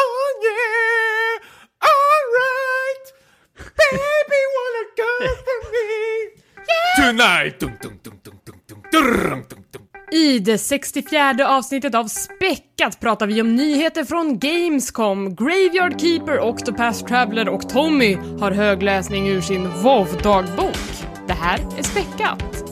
Oh yeah, alright, baby wanna go for me tonight. I det 64 avsnittet av Späckat pratar vi om nyheter från Gamescom, Graveyard Keeper, Octopath Traveler och Tommy har högläsning ur sin WoW-dagbok. Det här är Späckat.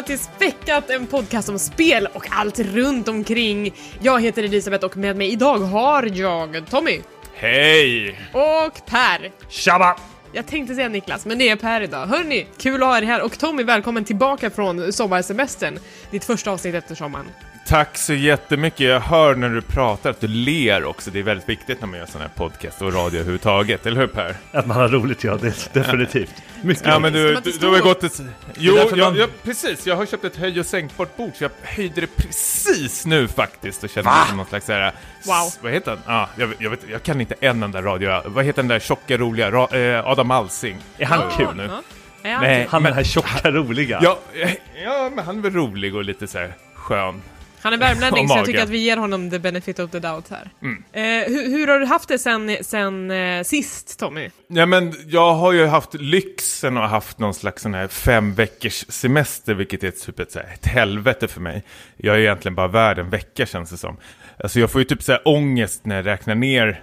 Välkomna till Späckat, en podcast om spel och allt runt omkring. Jag heter Elisabeth och med mig idag har jag Tommy Hej! och Per. Tjaba! Jag tänkte säga Niklas, men det är Per idag. Hörni, kul att ha er här och Tommy, välkommen tillbaka från sommarsemestern. Ditt första avsnitt efter sommaren. Tack så jättemycket. Jag hör när du pratar att du ler också. Det är väldigt viktigt när man gör sån här podcast och radio överhuvudtaget. Eller hur Per? Att man har roligt, ja. Det, definitivt. Mycket Ja men du, du, du har gått ett... Jo, jag, man- jag, precis. Jag har köpt ett höj och sänkbart bord så jag höjde det precis nu faktiskt och kände det som någon slags såhär... Wow. Vad heter han? Ah, jag, vet- jag, vet, jag kan inte en enda radio... Vad heter den där tjocka roliga? Ra, eh, Adam Alsing. Är han Ja, kul nu? Han Nej. Han den här tjocka, roliga. Ja, ja, men han är väl rolig och lite så här skön. Han är värmlänning så jag tycker att vi ger honom the benefit of the doubt här. Mm. Eh, hur, hur har du haft det sen, sen eh, sist, Tommy? Ja men jag har ju haft lyxen och haft någon slags sån här fem veckors semester, vilket är typ ett, så här, ett helvete för mig. Jag är egentligen bara värd en vecka känns det som. Alltså jag får ju typ så här ångest när jag räknar ner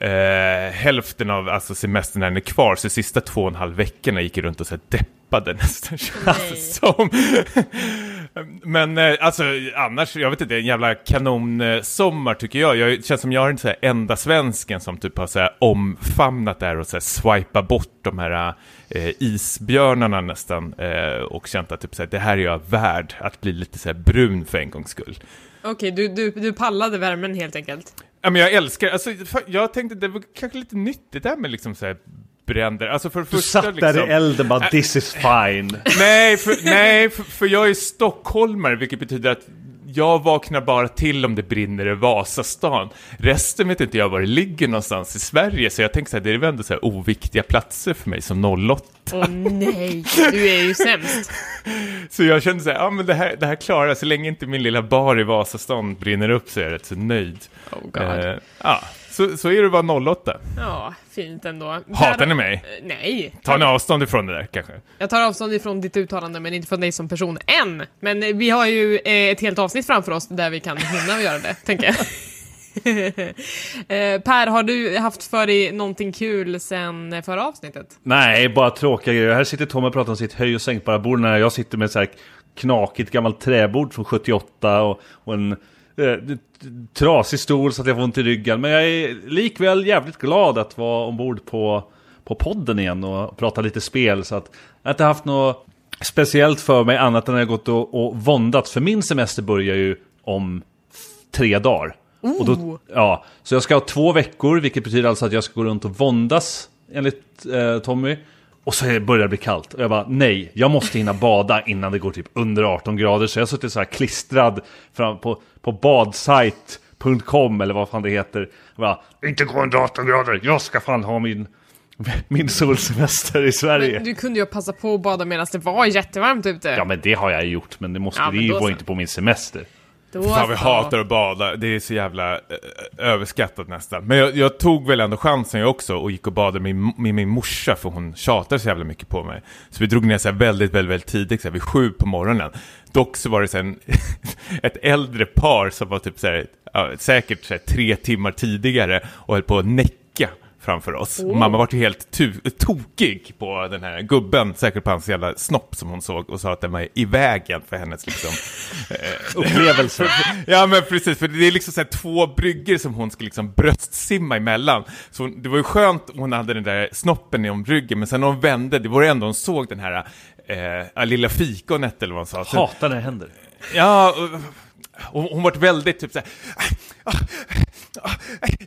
eh, hälften av alltså, semestern är kvar, så sista två och en halv veckorna gick jag runt och så här deppade nästan känns som. Men eh, alltså annars, jag vet inte, en jävla kanonsommar tycker jag. jag. Det känns som jag är den så enda svensken som typ har så här omfamnat det här och så här swipa bort de här eh, isbjörnarna nästan. Eh, och känt att typ så här, det här är jag värd, att bli lite så här brun för en gångs skull. Okej, du, du, du pallade värmen helt enkelt. Ja men jag älskar, alltså jag tänkte det var kanske lite nyttigt där med liksom så här bränder. Alltså för Du första satt där liksom, i elden bara, this is fine. Nej, för, nej för, för jag är stockholmare, vilket betyder att jag vaknar bara till om det brinner i Vasastan. Resten vet inte jag var det ligger någonstans i Sverige, så jag tänker så här, det är väl ändå så här oviktiga platser för mig som 08. Åh nej, du är ju sämst. Så jag kände så här, ja men det här, det här klarar jag, så länge inte min lilla bar i Vasastan brinner upp så är jag rätt så nöjd. Oh god. Eh, ja, så, så är det vara 08. Ja, fint ändå. Hatar ni mig? Eh, Nej. Tar ni avstånd ifrån det där kanske? Jag tar avstånd ifrån ditt uttalande, men inte från dig som person än. Men eh, vi har ju eh, ett helt avsnitt framför oss där vi kan hinna göra det, tänker jag. eh, per, har du haft för dig någonting kul sen förra avsnittet? Nej, bara tråkiga grejer. Här sitter Tom och pratar om sitt höj och sänkbara bord när jag sitter med ett så här knakigt gammalt träbord från 78 och, och en trasig stol så att jag får ont i ryggen. Men jag är likväl jävligt glad att vara ombord på, på podden igen och prata lite spel. Så att jag har inte haft något speciellt för mig annat än att jag gått och, och våndats. För min semester börjar ju om tre dagar. Och då, ja, så jag ska ha två veckor, vilket betyder alltså att jag ska gå runt och våndas, enligt eh, Tommy. Och så börjar det bli kallt. Och jag bara, nej, jag måste hinna bada innan det går typ under 18 grader. Så jag har suttit så här klistrad fram på, på badsite.com eller vad fan det heter. Och bara, inte gå under 18 grader, jag ska fan ha min, min solsemester i Sverige. Men du kunde ju passa på att bada medan det var jättevarmt ute. Ja men det har jag gjort, men det måste Ja, det men ju så. inte på min semester. Då Fan vi hatar att bada, det är så jävla eh, överskattat nästan. Men jag, jag tog väl ändå chansen jag också och gick och badade med, min- med min morsa för hon tjatar så jävla mycket på mig. Så vi drog ner så väldigt, väldigt, väldigt tidigt, så här vid sju på morgonen. Dock så var det sen ett äldre par som var typ så här, säkert så här, tre timmar tidigare och höll på att näcka framför oss. Och mamma var ju helt tokig på den här gubben, säkert på hans jävla snopp som hon såg och sa att den var i vägen för hennes liksom Upplevelse. Ja men precis, för det är liksom så här två bryggor som hon ska liksom bröstsimma emellan. Så hon- det var ju skönt hon hade den där snoppen om ryggen, men sen när hon vände, det var ändå hon såg den här eh, lilla fikonet eller vad hon sa. Så, Hatar när det händer. ja, och, och hon var väldigt typ såhär, "Ah,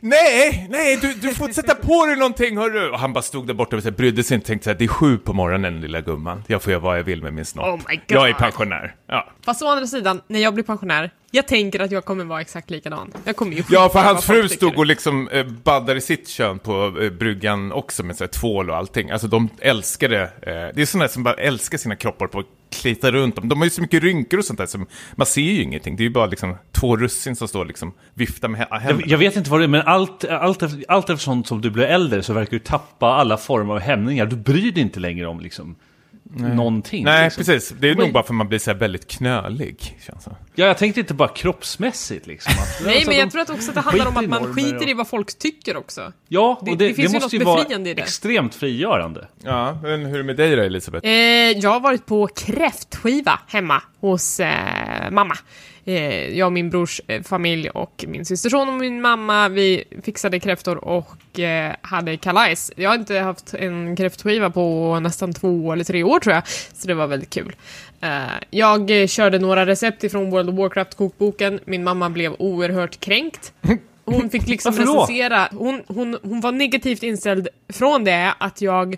Nej, nej, du, du får sätta på dig någonting hörru! Och han bara stod där borta och brydde sig inte, tänkte så här, det är sju på morgonen lilla gumman. Jag får göra vad jag vill med min snopp. Oh my God. Jag är pensionär. Ja. Fast å andra sidan, när jag blir pensionär, jag tänker att jag kommer vara exakt likadan. Jag kommer ju Ja, för hans fru stod och liksom eh, baddade sitt kön på eh, bryggan också med så här, tvål och allting. Alltså de älskade, eh, det är sådana som bara älskar sina kroppar på klita runt dem. De har ju så mycket rynkor och sånt där, så man ser ju ingenting. Det är ju bara liksom två russin som står och liksom viftar med hä- händerna. Jag, jag vet inte vad det är, men allt, allt, efter, allt eftersom som du blir äldre så verkar du tappa alla former av hämningar. Du bryr dig inte längre om liksom, någonting. Nej, liksom. precis. Det är Men- nog bara för att man blir så här väldigt knölig, känns det. Ja, jag tänkte inte bara kroppsmässigt liksom. Att, Nej, alltså, men de jag tror att också att det handlar om att man skiter och- i vad folk tycker också. Ja, och Det- det, det det, finns ju måste något ju vara befriande i det. extremt frigörande. Ja, men hur är det med dig då, Elisabeth? Eh, jag har varit på kräftskiva hemma hos eh, mamma. Eh, jag och min brors eh, familj och min systerson och min mamma, vi fixade kräftor och eh, hade kalajs. Jag har inte haft en kräftskiva på nästan två eller tre år tror jag, så det var väldigt kul. Eh, jag eh, körde några recept ifrån World of Warcraft-kokboken. Min mamma blev oerhört kränkt. Hon fick liksom recensera, hon, hon, hon var negativt inställd från det att jag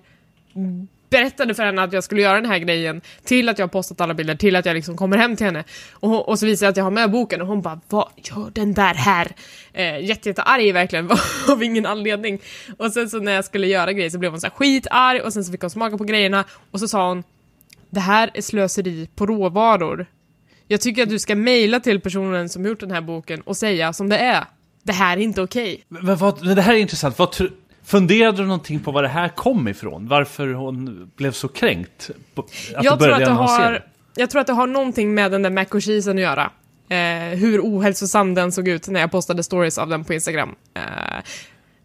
berättade för henne att jag skulle göra den här grejen, till att jag har postat alla bilder, till att jag liksom kommer hem till henne. Och, och så visar jag att jag har med boken och hon bara Vad gör den där här? Eh, Jättejättearg verkligen, av ingen anledning. Och sen så när jag skulle göra grejer så blev hon så här skitarg och sen så fick hon smaka på grejerna och så sa hon Det här är slöseri på råvaror. Jag tycker att du ska mejla till personen som gjort den här boken och säga som det är. Det här är inte okej. Men, men det här är intressant. Vad, tror funderade du någonting på var det här kom ifrån? Varför hon blev så kränkt? Att jag, tror att det har, jag tror att det har någonting med den där mac och cheesen att göra. Eh, hur ohälsosam den såg ut när jag postade stories av den på Instagram. Eh,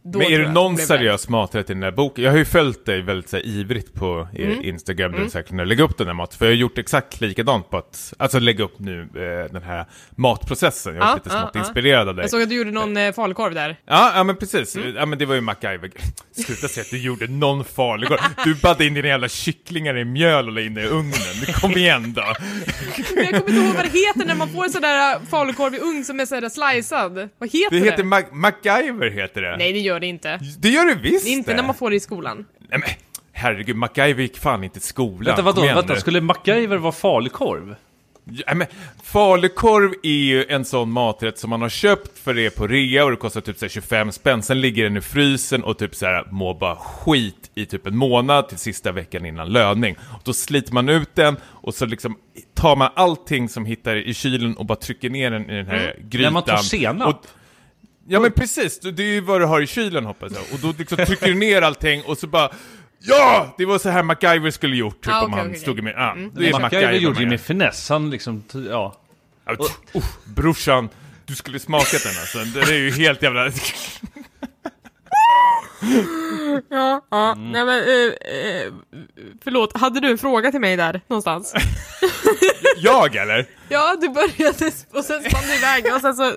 då Men är det någon det seriös maträtt i den där boken? Jag har ju följt dig väldigt så här, ivrigt på er Mm. Instagram, där du säkert kunde lägga upp den här maten. För jag har gjort exakt likadant på att, alltså lägga upp nu eh, den här matprocessen. Jag är Ja, lite smått ja. inspirerad av dig. Jag såg att du gjorde någon eh, falukorv där. Ja, ja men precis. Mm. Ja men det var ju MacGyver. Sluta säga att du gjorde någon farlig korv. Du baddade in dina jävla kycklingar i mjöl och la in det i ugnen. Kom igen då. Men jag kommer inte ihåg vad det heter när man får en sån där eh, falukorv i ugn som är sådär slicead. Vad heter Det det? heter Mac MacGyver heter det. Nej, det gör det inte. Det gör det visst Inte när man får det i skolan. Nej men, herregud, MacGyver gick fan inte till skolan. Vänta, vadå? Vänta, skulle MacGyver vara falukorv? Ja, men, falukorv är ju en sån maträtt som man har köpt för det är på rea och det kostar typ så här 25 spänn. Sen ligger den i frysen och typ så här mår bara skit i typ en månad till sista veckan innan löning. Och då sliter man ut den och så liksom tar man allting som hittar i kylen och bara trycker ner den i den här grytan. När man tar senap? Ja men precis, det är ju vad du har i kylen hoppas jag. Och då liksom trycker du ner allting och så bara Ja! Det var så här MacGyver skulle gjort typ Ah, om okej, han okej, stod med... Ja, det är MacGyver MacGyver gjorde ju med finess. Han liksom, ja. Ja, oh, brorsan, du skulle smakat den alltså. Det är ju helt jävla... Ja, ja. Mm. Nej men, eh, eh, förlåt, hade du en fråga till mig där någonstans? Jag eller? Ja, du började och sen spann du iväg och sen så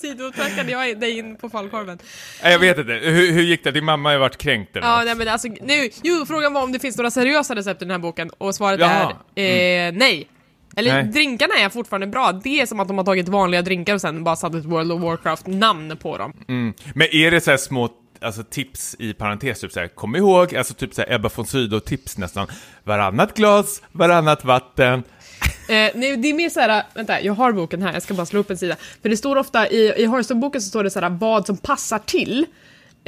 sidotrackade jag dig in på fallkorven. Nej, jag vet inte. Hur, hur gick det? Din mamma har ju varit kränkt eller Ja, något. nej men alltså, nu, jo, frågan var om det finns några seriösa recept i den här boken och svaret Jaha. är eh, nej. Eller Nej. drinkarna är fortfarande bra, det är som att de har tagit vanliga drinkar och sen bara satt ett World of Warcraft-namn på dem. Mm. Men är det så här små alltså, tips i parentes, typ så här, kom ihåg, alltså typ så här Ebba von Sydow-tips nästan. Varannat glas, varannat vatten. Eh, nej, det är mer såhär, vänta, jag har boken här, jag ska bara slå upp en sida. För det står ofta, i, i Hearthstone-boken så står det såhär vad som passar till.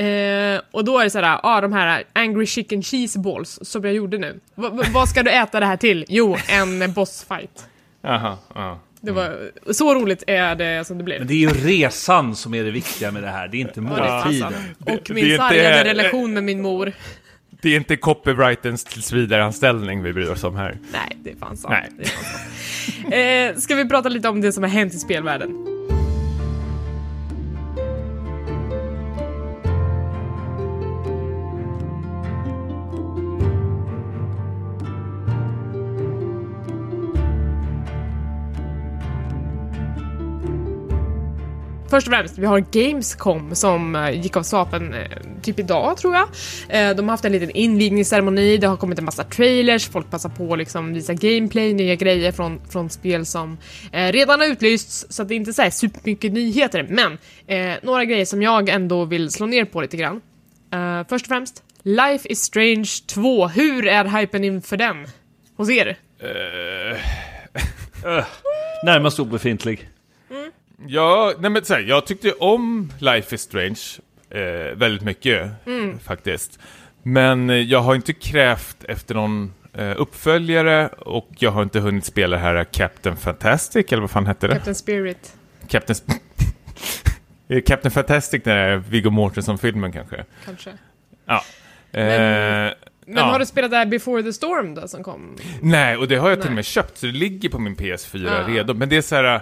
Eh, och då är det såhär, ja ah, de här angry chicken cheese balls som jag gjorde nu. Va, vad ska du äta det här till? Jo, en bossfight. Jaha, ja. Det var, så roligt är det som det blir. Men det är ju resan som är det viktiga med det här. Det är inte Ja, måltiden. Det- Och min inte- sargade relation med min mor. Det är inte copyrightens tillsvidareanställning vi bryr oss om här. Nej, det är fan sant. Nej. Det är fan sant. Eh, ska vi prata lite om det som har hänt i spelvärlden? Först och främst, vi har Gamescom som eh, gick av stapeln eh, typ idag tror jag. Eh, de har haft en liten invigningsceremoni, det har kommit en massa trailers, folk passar på att liksom visa gameplay, nya grejer från, från spel som redan har utlysts, så att det är inte så här supermycket nyheter, men eh, några grejer som jag ändå vill slå ner på lite grann. Eh, först och främst, Life is Strange 2, hur är hypen inför den? Hos er? Närmast obefintlig. Ja, nej men så här, jag tyckte om Life is Strange eh, väldigt mycket faktiskt. Men eh, jag har inte krävt efter någon eh, uppföljare och jag har inte hunnit spela det här Captain Fantastic, eller vad fan hette det? Captain Spirit. Captain, Sp- Eh, Captain Fantastic, den där Viggo Mortensen-filmen kanske. Kanske. Ja. Men- eh, Men ja. har du spelat det här Before the Storm då som kom? Nej, och det har jag till Nej. och med köpt, så det ligger på min PS4 Ja. redo. Men det är så här...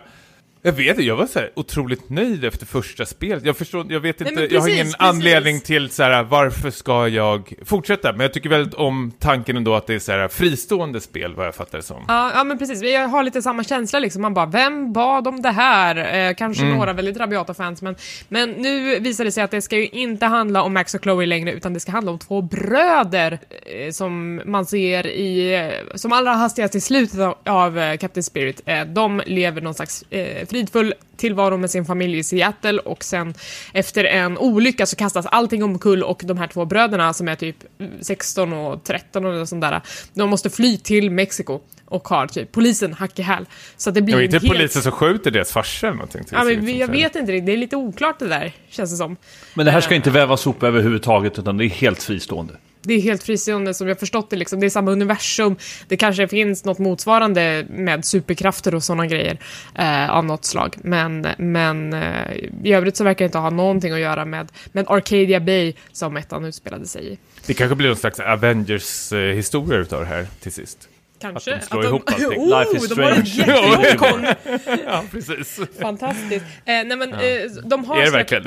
Jag vet inte, jag var så otroligt nöjd efter första spelet. Jag förstår, jag vet Nej, inte, men jag har precis, ingen precis. anledning till så här, varför ska jag fortsätta? Men jag tycker väldigt om tanken ändå att det är så här fristående spel, vad jag fattar det som. Ja, ja men precis. Vi har lite samma känsla liksom. Man bara, vem bad om det här? Eh, kanske Mm. några väldigt rabiata fans, men, men nu visar det sig att det ska ju inte handla om Max och Chloe längre, utan det ska handla om två bröder eh, som man ser i, eh, som allra hastigast i slutet av, av eh, Captain Spirit. Eh, de lever någon slags eh, fridfull tillvaro med sin familj i Seattle och sen efter en olycka så kastas allting omkull och de här två bröderna som är typ 16 och 13 och sånt där, de måste fly till Mexiko och har typ polisen hack i häl. Så det blir var inte helt... polisen som skjuter deras farsa eller någonting. Ja, men vi- jag vet inte riktigt, det är lite oklart det där, känns det som. Men det här ska inte vävas ihop överhuvudtaget, utan det är helt fristående. Det är helt fristående som jag förstått det liksom. Det är samma universum. Det kanske finns något motsvarande med superkrafter och sådana grejer eh, av något slag. Men, men eh, i övrigt så verkar det inte ha någonting att göra med, med Arcadia Bay som ettan utspelade sig i. Det kanske blir någon slags Avengers-historia utav det här till sist. Kanske. Att de slår ihop allting. oh, Life is de har en strange. jättelång Ja, precis. Fantastiskt. Eh, nej men, eh, de har Är det verkligen?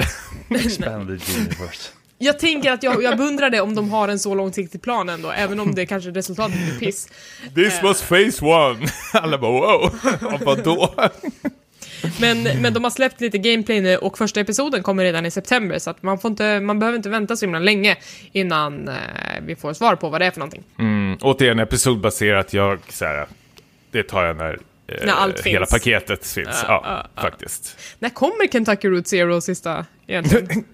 Expanded universe. Jag tänker att jag, jag beundrar det om de har en så långsiktig plan ändå, även om det kanske resultatet blir piss. This was phase one. Alla bara wow, Ja, vadå? Men, men de har släppt lite gameplay nu och första episoden kommer redan i september så att man, får inte, man behöver inte vänta så himla länge innan eh, vi får svar på vad det är för någonting. Mm, återigen episodbaserat, jag så här, det tar jag när, eh, När allt hela finns. paketet finns. Ja, Ja, ja, ja. faktiskt. När kommer Kentucky Route Zero sista egentligen?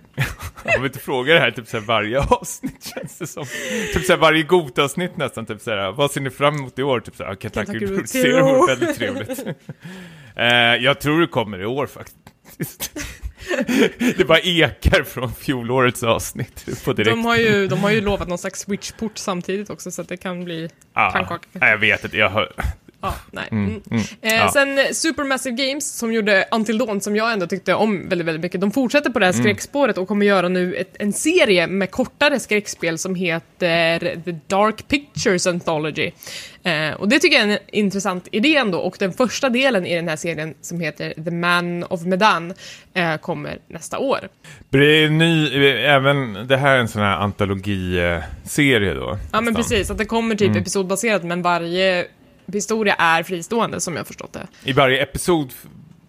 Jag vill inte fråga det här typ så här varje avsnitt känns det som. Typ så här varje Gota-avsnitt nästan, typ så här, vad ser ni fram emot i år? Typ så här, Kentucky, Kentucky Route Zero, väldigt trevligt. eh, jag tror det kommer i år faktiskt. det bara ekar från fjolårets avsnitt på direkt. De har, ju, de har ju lovat någon slags switchport samtidigt också så att det kan bli Ja, pannkaka. nej, jag vet inte, jag hör... Ja, nej. Mm. Eh, ja. Sen eh, Supermassive Games som gjorde Until Dawn som jag ändå tyckte om väldigt, väldigt mycket. De fortsätter på det här Mm. skräckspåret och kommer göra nu ett, en serie med kortare skräckspel som heter The Dark Pictures Anthology. Eh, och det tycker jag är en intressant idé ändå och den första delen i den här serien som heter The Man of Medan eh, kommer nästa år. Det är ny, även det här är en sån här antologiserie då. Ja men precis, att det kommer typ Mm. episodbaserat men varje historia är fristående som jag förstått det. I varje episod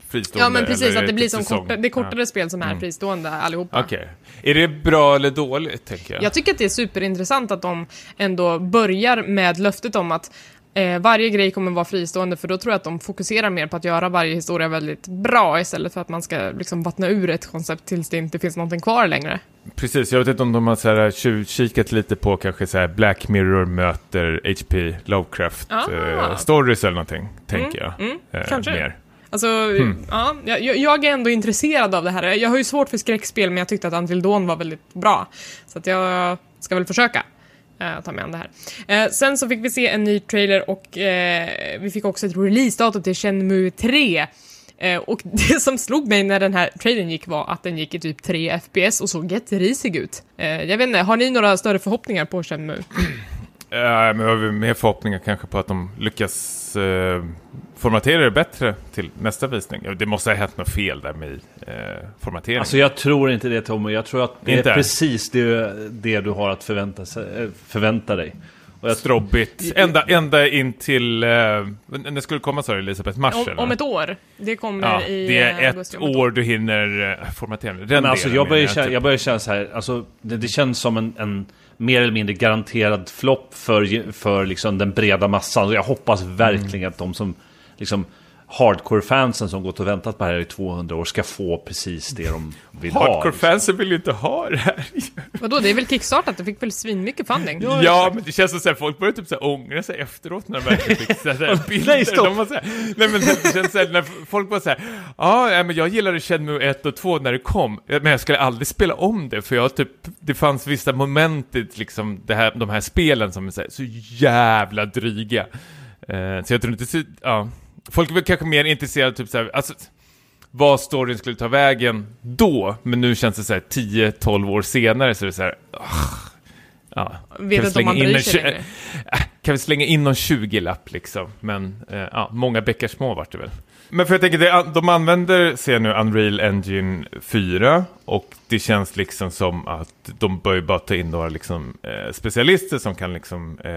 fristående? Ja men precis, att det blir som korta, det är kortare Ja. spel som är Mm. fristående allihopa. Okej. Är det bra eller dåligt, tänker jag? Jag tycker att det är superintressant att de ändå börjar med löftet om att eh, varje grej kommer vara fristående för då tror jag att de fokuserar mer på att göra varje historia väldigt bra istället för att man ska liksom vattna ur ett koncept tills det inte finns någonting kvar längre. Precis, jag vet inte om de har så här tjuvkikat lite på kanske så här Black Mirror möter HP Lovecraft Ah. eh, stories eller någonting, tänker jag. Mm, Eh, kanske. Mer. Alltså, Hmm. ja, jag, jag är ändå intresserad av det här. Jag har ju svårt för skräckspel men jag tyckte att Until Dawn var väldigt bra. Så att jag ska väl försöka eh, ta mig an det här. Eh, sen så fick vi se en ny trailer och eh, vi fick också ett releasedatum till Shenmue 3. Eh, och det som slog mig när den här trailern gick var att den gick i typ 3 FPS och såg jätterisig ut. Eh, jag vet inte, har ni några större förhoppningar på Shenmue? Eh, men jag har mer förhoppningar kanske på att de lyckas eh, formatera det bättre till nästa visning. Det måste ha hänt något fel där med eh, formateringen. Alltså jag tror inte det Tommy. Jag tror att det Inte? är precis det, det du har att förvänta, eh, förvänta dig. Och jag, Strobbigt. Ända, ända in till... Uh, när skulle komma sa du Elisabeth? Mars Om, eller? om ett år. Det kommer Ja, i det är eh, ett år du hinner uh, formatera. Den men alltså, jag, börjar menar känna, typ. jag börjar känna så här, alltså, det, det känns som en, en mer eller mindre garanterad flopp för, för liksom den breda massan. Och jag hoppas verkligen Mm. att de som liksom hardcore-fansen som gått och väntat på det här i 200 år ska få precis det de vill ha. liksom. Hardcore-fansen vill ju inte ha det här. Vadå, det är väl kickstartat? Det fick väl svinmycket funding? Ja, men det känns som att folk börjar typ så här ångra sig efteråt när de verkligen fick så här bilder. Nej, stopp. De så här, nej men det känns så här, när folk bara så här, ja, ja, men jag gillade Shenmue 1 och 2 när det kom, men jag skulle aldrig spela om det, för jag typ, det fanns vissa moment i liksom det här, de här spelen som är så, här, så jävla dryga. Eh, så jag tror inte, så- ja, folk är kanske mer intresserade typ så här, alltså, vad storyn skulle ta vägen då, men nu känns det så här 10-12 år senare så är det så här, ah, ja. Vet Kan vi inte om man slänga in bryr en sig längre. Kan vi slänga in någon 20-lapp liksom? Men eh, ja, många bäckar små vart det väl. Men för jag tänker, det, de använder, ser nu, Unreal Engine 4 och det känns liksom som att de bör ju bara ta in några liksom, eh, specialister som kan liksom eh,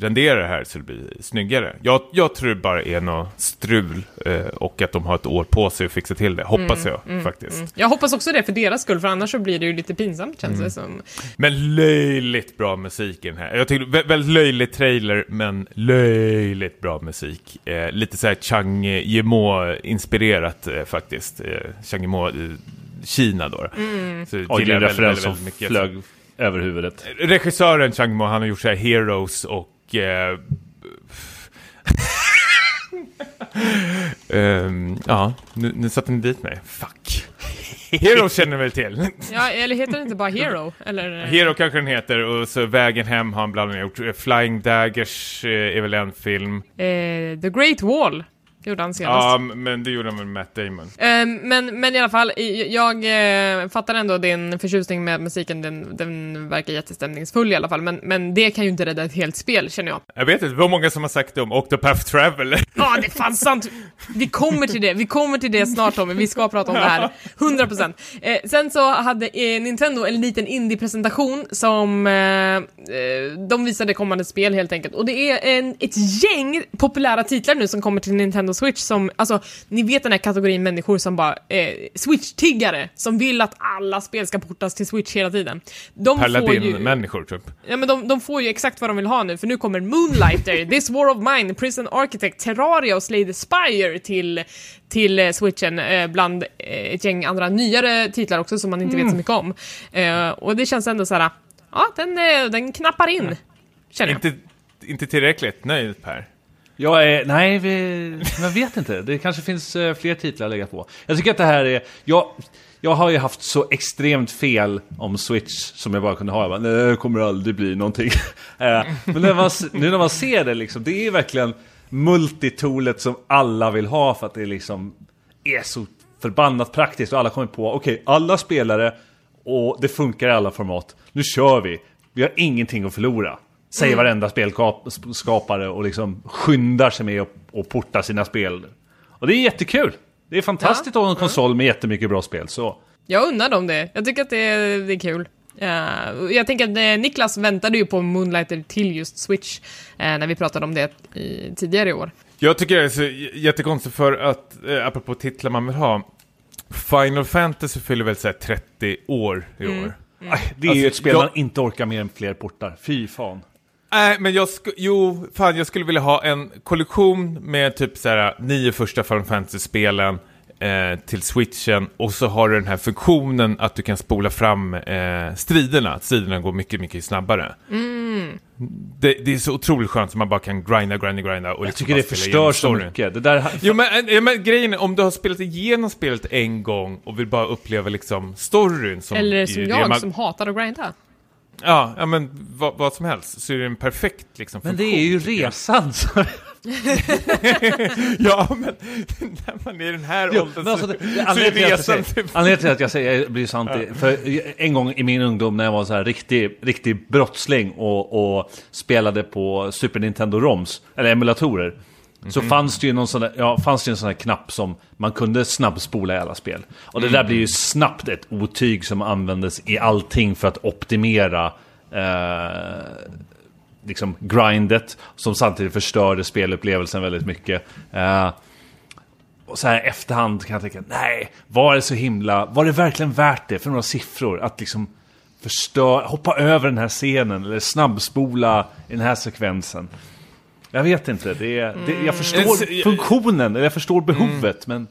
rendera det här så det blir snyggare. Jag, jag tror det bara är något strul eh, och att de har ett år på sig att fixa till det, hoppas jag faktiskt. Jag hoppas också det för deras skull, för annars så blir det ju lite pinsamt känns det som. Men löjligt bra musik i den här. Jag tycker vä- väldigt löjlig trailer, men löjligt bra musik. Eh, lite såhär Chang Yimou-inspirerat eh, faktiskt. Eh, Chang Yimou, Kina då. Så Oj, det är en referens väldigt, som mycket. flög över huvudet. Regissören Chang Yimou, han har gjort såhär Heroes och... Eh, ehm, ja, nu, nu satte ni dit mig. Fuck. Heroes känner väl till? Ja, eller heter det inte bara Hero? Eller? Hero kanske den heter, och så Vägen Hem har han bland annat gjort. Flying Daggers eh, är väl en film. Eh, The Great Wall gjorde han senast. Ja, men det gjorde han med Matt Damon. Eh, men, men i alla fall, jag eh, fattar ändå din förtjusning med musiken, den, den verkar jättestämningsfull i alla fall, men, men det kan ju inte rädda ett helt spel, känner jag. Jag vet inte, det var många som har sagt det om Octopath Traveler. Ja, det är fan sant! Vi kommer till det, vi kommer till det snart Tommy, vi ska prata om det här. 100%. Eh, sen så hade eh, Nintendo en liten indie-presentation som eh, de visade kommande spel helt enkelt. Och det är en, ett gäng populära titlar nu som kommer till Nintendo Switch som, alltså, ni vet den här kategorin människor som bara, eh, Switch-tiggare, som vill att alla spel ska portas till Switch hela tiden. De. Paladin-människor typ. Ja men de, de får ju exakt vad de vill ha nu, för nu kommer Moonlighter, This War of Mine, Prison Architect, Terraria och Slay the Spire till, till eh, switchen, eh, bland eh, ett gäng andra nyare titlar också som man inte vet så mycket om. Eh, och det känns ändå så här, ja den, eh, den knappar in, känner jag. Inte, inte tillräckligt nöjd Per. Jag är, nej, vi, jag vet inte. Det kanske finns eh, fler titlar att lägga på. Jag tycker att det här är, jag, jag har ju haft så extremt fel om Switch som jag bara kunde ha. Jag bara, nej, det kommer aldrig bli någonting. Eh, men när man, nu när man ser det liksom, det är verkligen multitoolet som alla vill ha för att det liksom är så förbannat praktiskt och alla kommer på, okej, alla spelare och det funkar i alla format. Nu kör vi. Vi har ingenting att förlora. Säger varenda spelskapare och liksom skyndar sig med att porta sina spel. Och det är jättekul. Det är fantastiskt att ha en konsol med jättemycket bra spel. Så Jag undrar dem det. Jag tycker att det är, det är kul. Eh, jag tänker att eh, Niklas väntade ju på Moonlighter till just Switch eh, när vi pratade om det i, tidigare i år. Jag tycker det är så jättekonstigt för att, eh, apropå titlar man vill ha, Final Fantasy fyller väl så här 30 år i Mm. år. Aj, det är ju Alltså, ett spel jag- man inte orkar mer än fler portar. Fy fan. Nej, men jag skulle, jo, fan jag skulle vilja ha en kollektion med typ så här nio första Final Fantasy-spelen eh, till switchen och så har du den här funktionen att du kan spola fram eh, striderna, att striderna går mycket, mycket snabbare. Det, det är så otroligt skönt som man bara kan grinda, grinda, grinda och Jag liksom tycker det förstör så mycket. Det där... Jo men, ja, men grejen är, om du har spelat igenom spelet en gång och vill bara uppleva liksom storyn som... Eller som jag man- som hatar att grinda. Ja, ja men vad, vad som helst, så är det en perfekt liksom Men det funktion, är ju resan. så- Ja, men när man är i den här Jo, åldern alltså, så, det- så är resan säger- typ... Anledningen till att jag säger jag blir sant är- för en gång i min ungdom när jag var så här riktig, riktig brottsling och, och spelade på Super Nintendo ROMs, eller emulatorer. Så fanns det ju någon sån där, ja, fanns det en sån här knapp som man kunde snabbspola i alla spel. Och det där blir ju snabbt ett otyg som användes i allting för att optimera eh, liksom grindet som samtidigt förstörde spelupplevelsen väldigt mycket. Eh, och så här efterhand kan jag tänka, nej, var det så himla, var det verkligen värt det för några siffror att liksom förstör, hoppa över den här scenen eller snabbspola i den här sekvensen? Jag vet inte, det, är- det, jag förstår Mm. funktionen, jag förstår behovet, men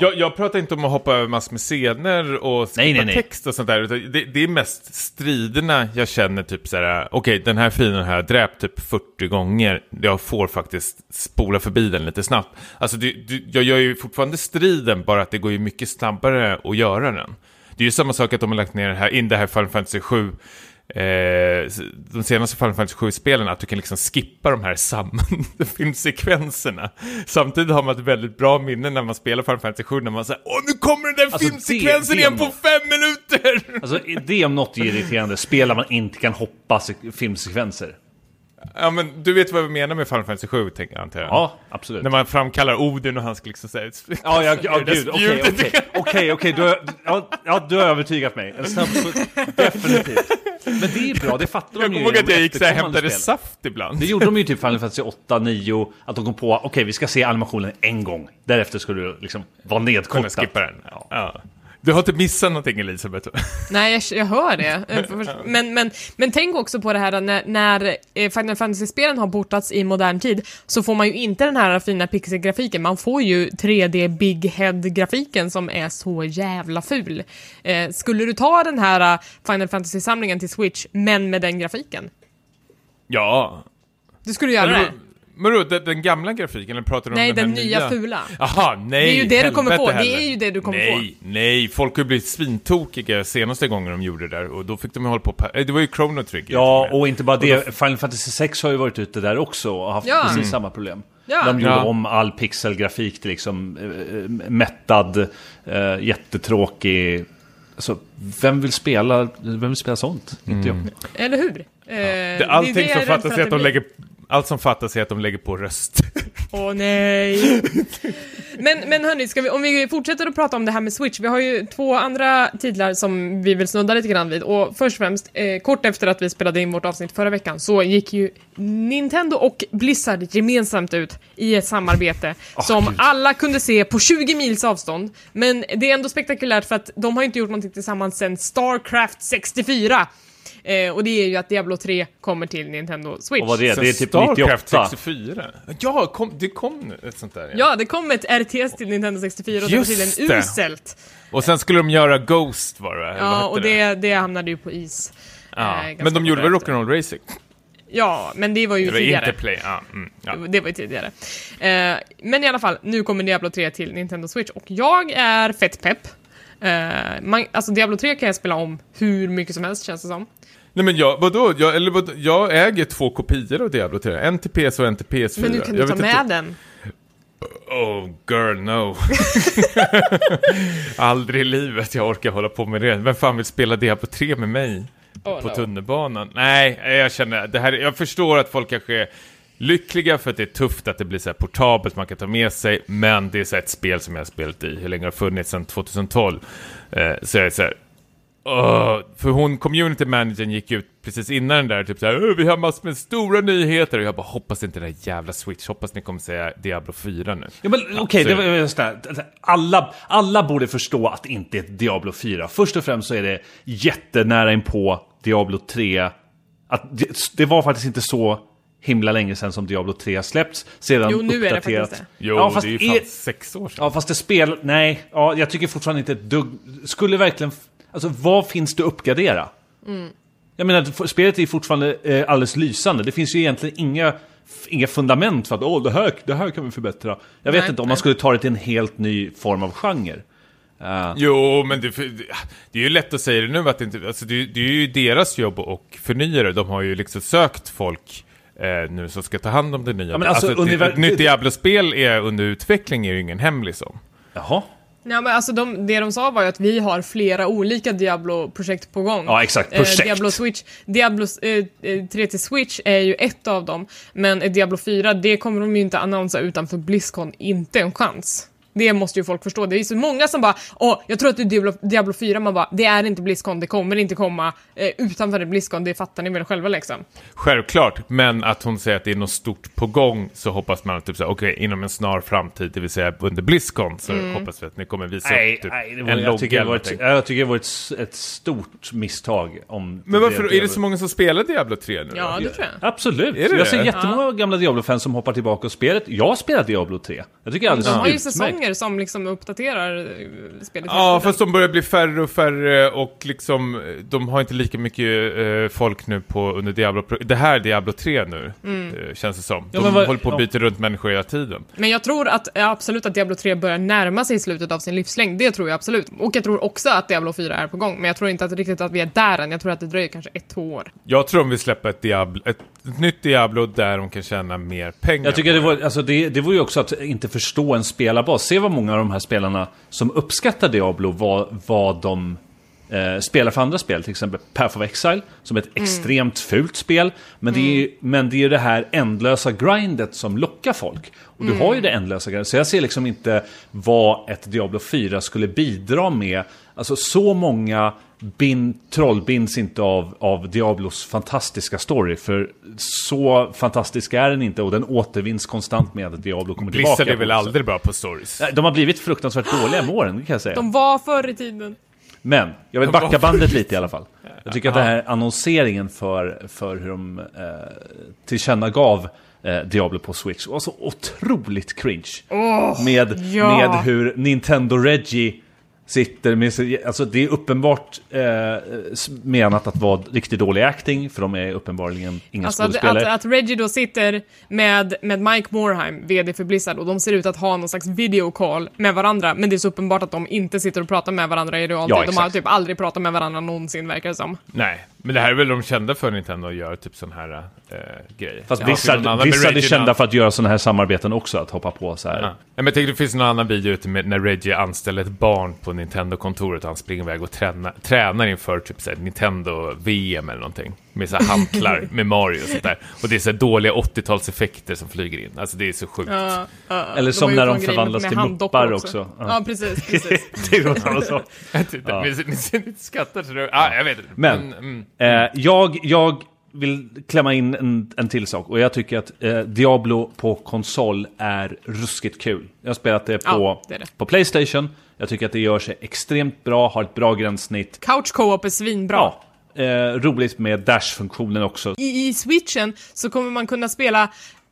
Jag, jag pratar inte om att hoppa över massor med scener och skriva text och sånt där. Det, det är mest striderna jag känner typ så här. okej den här fienden har jag dräpt typ 40 gånger. Jag får faktiskt spola förbi den lite snabbt. Alltså det, det, jag gör ju fortfarande striden, bara att det går ju mycket snabbare att göra den. Det är ju samma sak att de har lagt ner det här, in det här Final Fantasy 7 Eh, de senaste Final Fantasy 7-spelen, att du kan liksom skippa de här filmsekvenserna. Samtidigt har man ett väldigt bra minne när man spelar Final Fantasy 7, när man säger Åh, nu kommer den där Alltså, filmsekvensen det- igen på fem minuter! alltså, det om något är irriterande. Spel där man inte kan hoppa se- filmsekvenser. Ja, men du vet vad vi menar med Final Fantasy 7, tänker jag, antar jag. Ja, absolut. När man framkallar Odin och han ska liksom säga... Ja, ja, ja gud, okej, okej, okej, okej, du har- övertygat mig. En snabb definitivt. Men det är bra, det fattar Jag de ju kommer ihåg att jag gick så här, hämtade spel. saft ibland. Det gjorde de ju typ Final Fantasy 8, 9, att de kom på, okej vi ska se animationen en gång. Därefter ska du liksom vara Kunna nedkortad. skippa den. Ja. Ja. Du har inte missat någonting, Elisabeth? Nej, jag, jag hör det. Men, men, men tänk också på det här när, när eh, Final Fantasy-spelen har portats i modern tid så får man ju inte den här fina pixelgrafiken, man får ju 3D Big Head-grafiken som är så jävla ful. Eh, skulle du ta den här eh, Final Fantasy-samlingen till Switch, men med den grafiken? Ja. Du skulle göra det? Då- men då, den, den gamla grafiken, eller pratar du Nej, om den, den här nya nya? fula. Jaha, nej, Det är ju det du kommer få, det heller. är ju det du kommer nej, få. Nej, nej, folk har ju blivit svintokiga senaste gången de gjorde det där och då fick de ju hålla på, eh, det var ju Chrono Trigger. Ja, och inte bara det. Final Fantasy 6 har ju varit ute där också och haft Ja. precis Mm. samma problem. Ja. De gjorde Ja. om all pixelgrafik till liksom eh, mättad, eh, jättetråkig. Alltså, vem vill spela, vem vill spela sånt? Inte jag. Eller hur? Eh, Det, allting det är som fattas är att de det blir. lägger, allt som fattas är att de lägger på röst. Åh nej. men, men hörni, ska vi, om vi fortsätter att prata om det här med Switch, vi har ju två andra titlar som vi vill snudda lite grann vid. Och först och främst, eh, kort efter att vi spelade in vårt avsnitt förra veckan så gick ju Nintendo och Blizzard gemensamt ut i ett samarbete som gud. alla kunde se på 20 mils avstånd. Men det är ändå spektakulärt för att de har inte gjort någonting tillsammans sedan Starcraft 64. Eh, och det är ju att Diablo 3 kommer till Nintendo Switch. Och vad det är, det är typ Starcraft 98. 64. Ja, kom, det kom ett sånt där. Ja. Ja, det kom ett RTS till Nintendo 64 och det var Just tydligen det. uselt. Och sen skulle de göra Ghost var det, Ja, och det, det hamnade ju på is. Ja. Eh, Men de gjorde väl. Rock'n'Roll Racing? Ja, men det var ju Eller tidigare. Interplay? Ja, mm, ja. Det var ju tidigare. Eh, men i alla fall, nu kommer Diablo 3 till Nintendo Switch och jag är fett pepp. Eh, man, alltså Diablo 3 kan jag spela om hur mycket som helst känns det som. Nej men jag, vadå? Jag, eller vad, jag äger två kopior av Diablo 3. En till PS och en till PS4. Men nu kan du jag ta med inte- den. Oh, girl, no. Aldrig i livet jag orkar hålla på med det. Vem fan vill spela Diablo 3 med mig? Oh, på no. tunnelbanan? Nej, jag känner, det här, jag förstår att folk kanske är lyckliga för att det är tufft att det blir så här portabelt, man kan ta med sig, men det är så här ett spel som jag har spelat i, hur länge har det funnits? Sedan 2012. Eh, så jag är så här, Åh, för hon, community managern gick ut precis innan den där, typ såhär, "Åh, vi har massor med stora nyheter, och jag bara hoppas inte den där jävla switch, hoppas ni kommer säga Diablo 4 nu. Ja, men okej, så- det var just det här. alla, alla borde förstå att det inte är Diablo 4. Först och främst så är det jättenära inpå Diablo 3. Att det, det var faktiskt inte så himla länge sedan som Diablo 3 släppts. Sedan Jo, nu är det uppdaterat. faktiskt det. Jo, ja, fast det är ju fan är- sex år sedan. Ja, fast det spel... Nej, ja, jag tycker fortfarande inte ett dugg... Skulle verkligen... Alltså, vad finns det att uppgradera? Jag menar, spelet är fortfarande eh, alldeles lysande. Det finns ju egentligen inga, inga fundament för att åh, det här, det här kan vi förbättra. Jag vet Nej, inte, om nej. man skulle ta det till en helt ny form av genre. Eh, Jo, men det, det är ju lätt att säga det nu att det inte, alltså det, det är ju deras jobb och förnya det. De har ju liksom sökt folk eh, nu som ska ta hand om det nya. Ja, men alltså, ett, univer- ett nytt Diablo-spel är under utveckling är ju ingen hemlis om. jaha? Ja, men alltså de, det de sa var ju att vi har flera olika Diablo-projekt på gång. Ja, exakt. Projekt. Eh, Diablo Switch, Diablo eh, eh, 3 till Switch är ju ett av dem, men eh, Diablo 4, det kommer de ju inte annonsera utanför Blizzcon, inte en chans. Det måste ju folk förstå. Det är så många som bara åh, jag tror att det är Diablo, Diablo 4, man bara det är inte Blizzcon, det kommer inte komma eh, utanför det Blizzcon, det fattar ni väl själva liksom. Självklart, men att hon säger att det är något stort på gång så hoppas man att typ så här, okej, inom en snar framtid, det vill säga under Blizzcon, så Mm. hoppas vi att ni kommer visa Nej, upp typ nej det var, en jag, tycker det logga var eller ett, någonting. jag tycker det var ett, ett stort misstag om... Men varför, det- är det så många som spelar Diablo 3 nu då? Ja, det tror jag. Absolut. Är det jag ser jättemånga gamla Diablo-fans som hoppar tillbaka och spelet. Jag spelar Diablo 3. Jag tycker det är De alldeles ju utmärkt. Säsonger som liksom uppdaterar eh, spelet. Ja, fast de börjar bli färre och färre och liksom, de har inte lika mycket eh, folk nu på under Diablo. Det här är Diablo 3 nu, Mm. eh, känns det som. De Ja, vad- håller på att ja. byta runt människor hela tiden. Men jag tror att, ja, absolut att Diablo 3 börjar närma sig slutet av sin livslängd. Det tror jag absolut. Och jag tror också att Diablo 4 är på gång. Men jag tror inte att riktigt att vi är där än. Jag tror att det dröjer kanske ett, två år. Jag tror de vill släppa ett, Diablo, ett, ett nytt Diablo där de kan tjäna mer pengar. Jag tycker det var, alltså det, det var ju också att inte förstå en spelarbas. Se vad många av de här spelarna som uppskattar Diablo, vad, vad de eh, spelar för andra spel. Till exempel Path of Exile, som är ett extremt fult spel. Men, det är, ju- men det är det här ändlösa grindet som lockar folk. Och du har ju det ändlösa grindet. Så jag ser liksom inte vad ett Diablo 4 skulle bidra med. Alltså så många bin, troll binds inte av, av Diablos fantastiska story. För så fantastisk är den inte och den återvinns konstant med att Diablo kommer tillbaka. Blizzard är väl aldrig bra på stories. De har blivit fruktansvärt dåliga med åren, kan jag säga. De var förr i tiden. Men, jag vill backa bandet lite i alla fall. Jag tycker att den här annonseringen för, för hur de eh, tillkännagav eh, Diablo på Switch var så otroligt cringe. med, ja. med hur Nintendo Reggie sitter med sig, alltså det är uppenbart eh, menat att vara riktigt dålig acting, för de är uppenbarligen inga Alltså att, skådespelare. att, att Reggie då sitter med, med Mike Morheim, VD för Blizzard, och de ser ut att ha någon slags videocall med varandra, men det är så uppenbart att de inte sitter och pratar med varandra i realtid. Ja, de har typ aldrig pratat med varandra någonsin, verkar det som. Nej, men det här är väl de kända för Nintendo att göra typ sån här äh, grejer. Fast Ja, med Blizzard är kända för att göra sådana här samarbeten också, att hoppa på så här. Ja. Men jag tänkte det finns någon annan video ute med när Reggie anställer ett barn på Nintendo-kontoret och han springer iväg och tränar, tränar inför typ såhär Nintendo-VM eller någonting. Med så hantlar med Mario och sånt där. Och det är så dåliga 80-talseffekter som flyger in. Alltså det är så sjukt. Ja, ja, Eller som har när de förvandlas till muppar också. Ja. Ja, precis, precis. det är samma sak. Ja. Ni, skrattar så det... Ah, jag vet inte. Men, mm. eh, jag, jag vill klämma in en, en till sak. Och jag tycker att eh, Diablo på konsol är ruskigt kul. Jag har spelat det på, Ja, det det. på Playstation. Jag tycker att det gör sig extremt bra, har ett bra gränssnitt. Couch co-op är svinbra. Ja, eh, roligt med dash-funktionen också. I, I switchen så kommer man kunna spela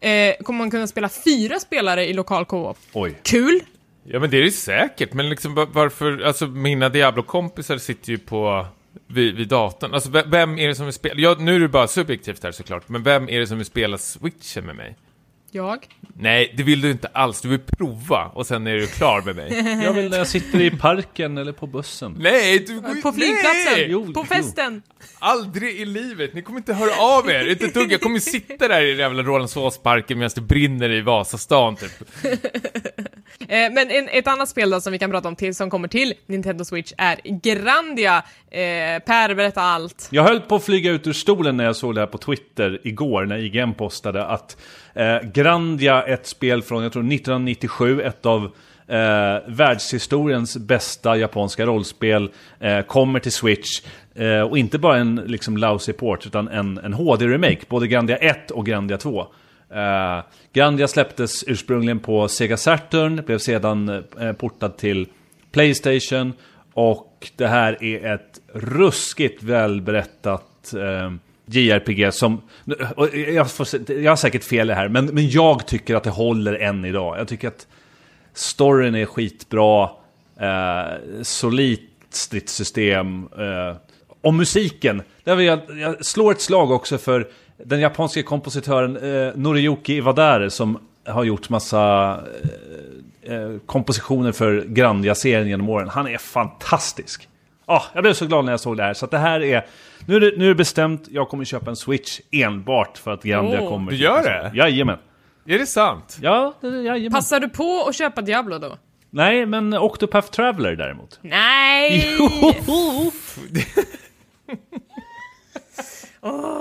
eh, kommer man kunna spela fyra spelare i lokal co-op. Oj. Kul! Ja men det är det säkert, men liksom va- varför, alltså mina Diablo-kompisar sitter ju på vid, vid datorn. Alltså ve- vem är det som vill spela, ja, nu är det bara subjektivt här såklart, men vem är det som vill spela switchen med mig? Jag? Nej, det vill du inte alls, du vill prova och sen är du klar med mig. Jag vill när jag sitter i parken eller på bussen. Nej, du går På flygplatsen? Nej! Jo, På jo. festen? Aldrig i livet, ni kommer inte höra av er, inte dugg. Jag kommer sitta där i den jävla Rålambshovsparken medan det brinner i Vasastan typ. Eh, men en, ett annat spel då som vi kan prata om till som kommer till Nintendo Switch är Grandia. Eh, per, berätta allt. Jag höll på att flyga ut ur stolen när jag såg det här på Twitter igår när IGN postade att Eh, Grandia, ett spel från, jag tror 1997, ett av eh, världshistoriens bästa japanska rollspel, eh, kommer till Switch. Eh, och inte bara en liksom lousy port, utan en, en HD-remake, både Grandia 1 och Grandia 2. Uh, eh, Grandia släpptes ursprungligen på Sega Saturn, blev sedan eh, portad till Playstation och det här är ett ruskigt välberättat JRPG som... Jag, får, jag har säkert fel i det här, men, men jag tycker att det håller än idag. Jag tycker att storyn är skitbra, eh, solitt stridssystem. Eh, och musiken, där vill jag, jag slår ett slag också för den japanska kompositören eh, Noriyuki Iwadare som har gjort massa eh, eh kompositioner för Grandia-serien genom åren. Han är fantastisk. Ah, jag blev så glad när jag såg det här. Så att det här är... Nu är det, nu är det bestämt, jag kommer köpa en Switch enbart för att Grandia Åh. kommer. Du gör det? Jajamän. Är det sant? Ja, det, jajamän. Passar du på att köpa Diablo då? Nej, men Octopath Traveler däremot. Nej!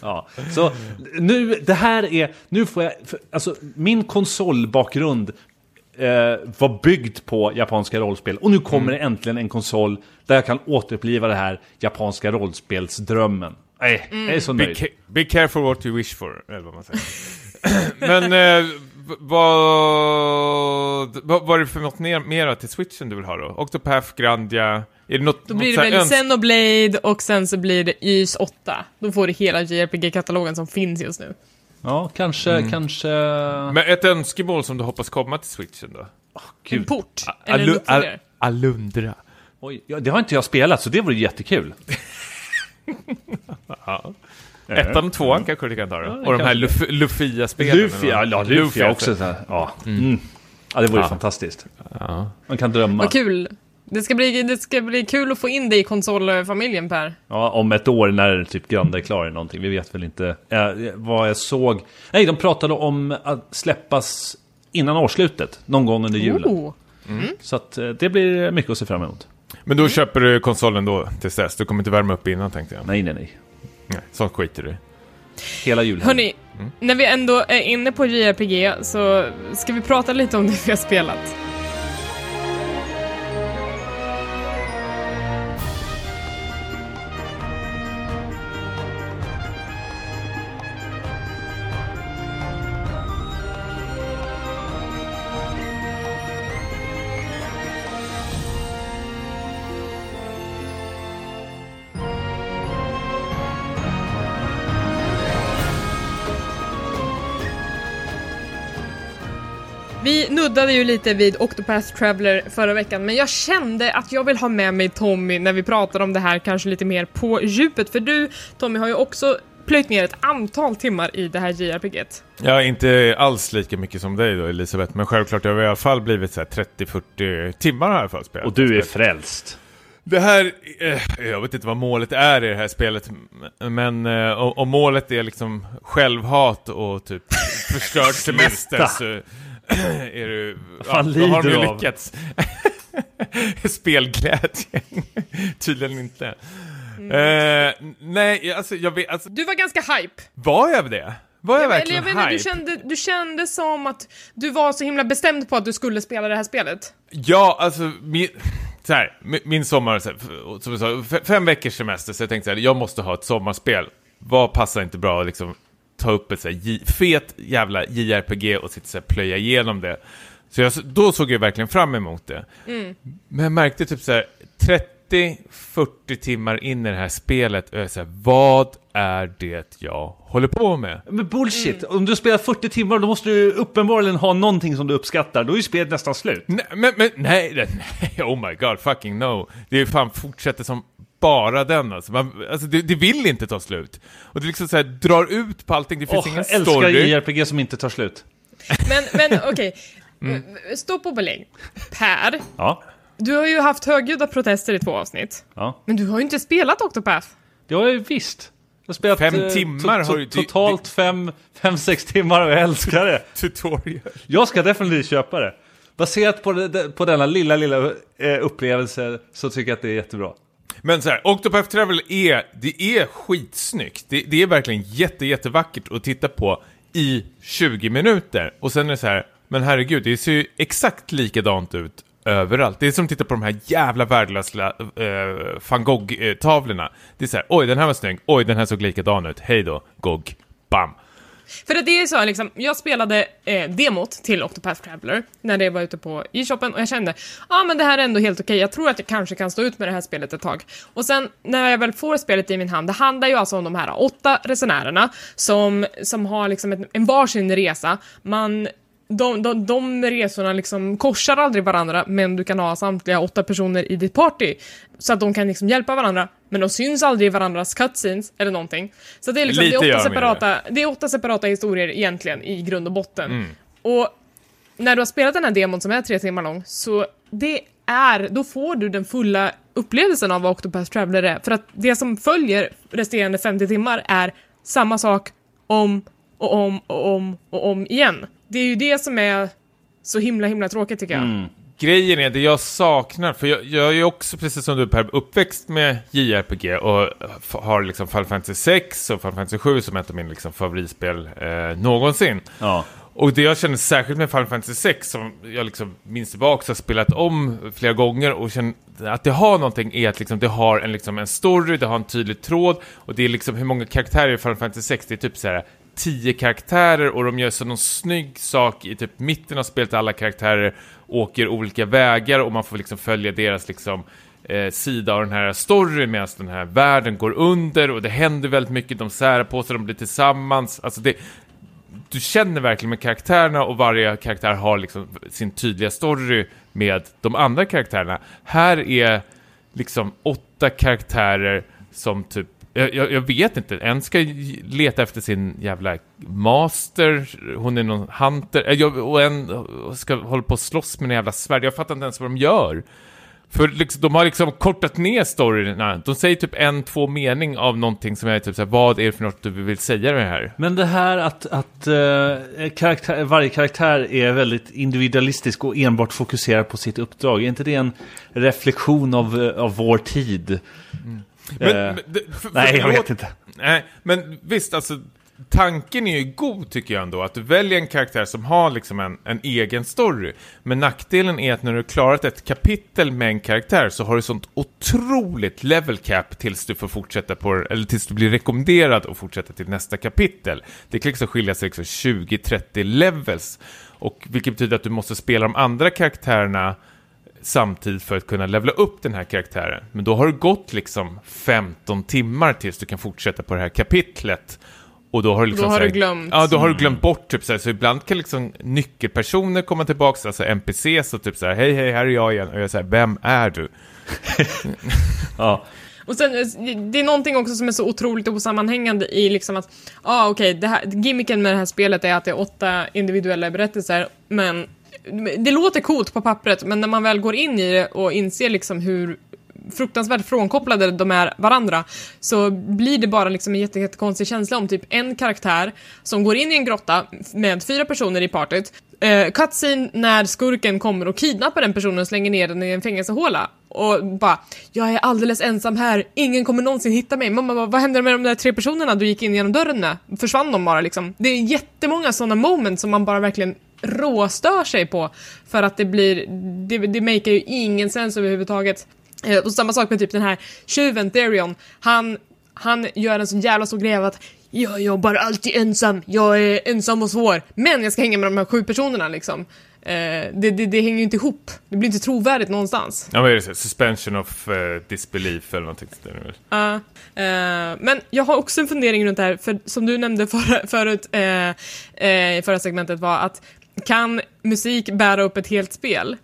Ja, så nu, det här är, nu får jag, för, alltså min konsolbakgrund var byggd på japanska rollspel. Och nu kommer det äntligen en konsol där jag kan återuppliva det här japanska rollspelsdrömmen. Nej, jag är så Be, nöjd. ca- be careful what you wish for, eller vad man säger. Men eh, vad, vad var det för något mer, mera till switchen du vill ha då? Octopath, Grandia, är det något, Då något blir det så här väl Xenoblade och sen så blir det Ys 8. Då får du hela JRPG-katalogen som finns just nu. Ja, kanske, kanske... Men ett önskemål som du hoppas komma till switchen då? En Gud. port. Eller en Alu-. Al- Alundra. Oj, ja, det har inte jag spelat, så det vore jättekul. Ja. Ettan och tvåan kanske du kan ta då? Ja, och de här. Luf- Lufia-spelen. Luffy, ja, Luffy också. Så här. Ja. Mm. ja, det vore Ja. fantastiskt. Ja. Man kan drömma. Vad kul. Det ska, bli, det ska bli kul att få in dig i konsolfamiljen Per. Ja, om ett år när typ Granda är klar eller någonting. Vi vet väl inte eh, vad jag såg. Nej, de pratade om att släppas innan årsslutet. Någon gång under julen. Oh. Så att eh, det blir mycket att se fram emot. Men då köper du konsolen då tills dess? Du kommer inte värma upp innan tänkte jag. Nej, nej, nej. Nej, sånt skiter du. Hela julen. Hörni, när vi ändå är inne på JRPG så ska vi prata lite om det vi har spelat. Vi nuddade ju lite vid Octopath Traveler förra veckan, men jag kände att jag vill ha med mig Tommy när vi pratar om det här kanske lite mer på djupet. För du, Tommy, har ju också plöjt ner ett antal timmar i det här JRPGet. Ja, inte alls lika mycket som dig då Elisabeth, men självklart jag har i alla fall blivit så här 30-40 timmar i alla fall spelat. Och du är frälst. Det här, eh, jag vet inte vad målet är i det här spelet, men eh, om, om målet är liksom självhat och typ förstörd semester så är du, fan då har du ju av? lyckats. Spelglädje, tydligen inte. Eh, nej, alltså jag vet, alltså, Du var ganska hype. var jag det? Var jag, Eller verkligen jag vet inte, du hype? kände, du kände som att du var så himla bestämd på att du skulle spela det här spelet. Ja, alltså min, så här, min, sommar, så här, f- som jag sa, fem veckors semester, så jag tänkte så här, jag måste ha ett sommarspel. Vad passar inte bra att liksom ta upp ett så här, J, fet jävla JRPG och sitta så här, plöja igenom det. Så jag, då såg jag verkligen fram emot det. Men jag märkte typ så här, 30-40 timmar in i det här spelet och jag så här, vad är det jag håller på med? Men bullshit, om du spelar 40 timmar då måste du uppenbarligen ha någonting som du uppskattar. Då är ju spelet nästan slut. Nej, men, men nej, nej, oh my god, fucking no. Det är fan fortsätter som bara den alltså. Man, alltså det, det vill inte ta slut. Och det liksom så här, drar ut på allting, det finns Åh, ingen jag älskar story. JRPG som inte tar slut. Men, men okej. Stopp och belägg. Per, Ja, du har ju haft högljudda protester i två avsnitt. ja. Men du har ju inte spelat Octopath. Det har jag ju visst. Jag har spelat Fem eh, timmar har du- det- Totalt fem, fem, sex timmar och jag älskar det. Tutorial. Jag ska definitivt köpa det. Baserat på, det, på denna lilla, lilla eh, upplevelse så tycker jag att det är jättebra. Men så här, Octopath Travel är, det är skitsnyggt. Det, det är verkligen jätte, jättevackert att titta på i 20 minuter. Och sen är det så här, men herregud, det ser ju exakt likadant ut överallt. Det är som att titta på de här jävla värdelösa äh, van Gogh-tavlorna. Det är så här, oj den här var snygg, oj den här såg likadan ut, hej då, Gogh, bam. För att det är så liksom, jag spelade eh, demot till Octopath Traveler när det var ute på e-shoppen och jag kände, ja ah, men det här är ändå helt okej, jag tror att jag kanske kan stå ut med det här spelet ett tag. Och sen när jag väl får spelet i min hand, det handlar ju alltså om de här åtta resenärerna som, som har liksom en, en varsin resa. Man de, de, de resorna liksom korsar aldrig varandra, men du kan ha samtliga åtta personer i ditt party. Så att de kan liksom hjälpa varandra, men de syns aldrig i varandras cutscenes eller någonting. Så det är liksom, det är, åtta separata, det är åtta separata historier egentligen, i grund och botten. Och när du har spelat den här demon som är tre timmar lång, så det är, då får du den fulla upplevelsen av vad Octopath Traveler är. För att det som följer resterande 50 timmar är samma sak om och om och om och om igen. Det är ju det som är så himla himla tråkigt tycker jag. Grejen är, det jag saknar, för jag, jag är ju också precis som du Per, uppväxt med JRPG och f- har liksom Final Fantasy 6 och Final Fantasy 7 som ett av mina liksom favoritspel eh, någonsin. Ja. Och det jag känner särskilt med Final Fantasy 6 som jag liksom minns tillbaka har spelat om flera gånger och känner att det har någonting är att liksom det har en, liksom en story, det har en tydlig tråd och det är liksom hur många karaktärer i Final Fantasy 6, det är typ så här tio karaktärer och de gör så någon snygg sak i typ mitten av spelet alla karaktärer åker olika vägar och man får liksom följa deras liksom eh, sida av den här storyn medan den här världen går under och det händer väldigt mycket, de särar på sig, de blir tillsammans, alltså det, du känner verkligen med karaktärerna och varje karaktär har liksom sin tydliga story med de andra karaktärerna. Här är liksom åtta karaktärer som typ jag, jag, jag vet inte, en ska leta efter sin jävla master, hon är någon hunter, eh, jag- och en ska hålla på och slåss med en jävla svärd. Jag fattar inte ens vad de gör. För liksom, de har liksom kortat ner storyna. De säger typ en, två mening av någonting som jag är typ såhär, vad är det för något du vill säga med det här? Men det här att, att eh, karaktär, varje karaktär är väldigt individualistisk och enbart fokuserar på sitt uppdrag. Är inte det en reflektion av, eh, av vår tid? Men, Eh, men det, för, Nej, jag vet inte. Nej, men visst, alltså tanken är ju god tycker jag ändå, att du väljer en karaktär som har liksom en, en egen story. Men nackdelen är att när du har klarat ett kapitel med en karaktär så har du sånt otroligt level cap tills du får fortsätta på, eller tills du blir rekommenderad att fortsätta till nästa kapitel. Det kan liksom skilja sig liksom 20-30 levels. Och vilket betyder att du måste spela de andra karaktärerna samtidigt för att kunna levla upp den här karaktären. Men då har det gått liksom 15 timmar tills du kan fortsätta på det här kapitlet. Och då har du liksom Då har här- du glömt. Ja, då har du glömt bort typ så här, så ibland kan liksom nyckelpersoner komma tillbaka, alltså NPCs och typ så här, hej hej, här är jag igen. Och jag säger, vem är du? Ja. Och sen, det är någonting också som är så otroligt osammanhängande i liksom att, ja ah, okej, det här, gimmicken med det här spelet är att det är åtta individuella berättelser, men det låter coolt på pappret, men när man väl går in i det och inser liksom hur fruktansvärt frånkopplade de är varandra, så blir det bara liksom en jätte- jättekonstig känsla om typ en karaktär som går in i en grotta med fyra personer i partyt, eh, cutscene när skurken kommer och kidnappar den personen och slänger ner den i en fängelsehåla. Och bara, jag är alldeles ensam här, ingen kommer någonsin hitta mig. Mamma, vad, vad hände med de där tre personerna du gick in genom dörren med? Försvann de bara liksom? Det är jättemånga sådana moments som man bara verkligen råstör sig på. För att det blir, det, det makar ju ingen sens överhuvudtaget. Eh, och samma sak med typ den här tjuven Therion. Han, han gör en så jävla stor grej av att jag jobbar alltid ensam, jag är ensam och svår, men jag ska hänga med de här sju personerna liksom. Eh, det, det, det hänger ju inte ihop. Det blir inte trovärdigt någonstans. Ja, är det? så? Suspension of eh, disbelief eller någonting sånt där. Ja, eh, men jag har också en fundering runt det här, för som du nämnde förra, förut i förra segmentet var att kan musik bära upp ett helt spel?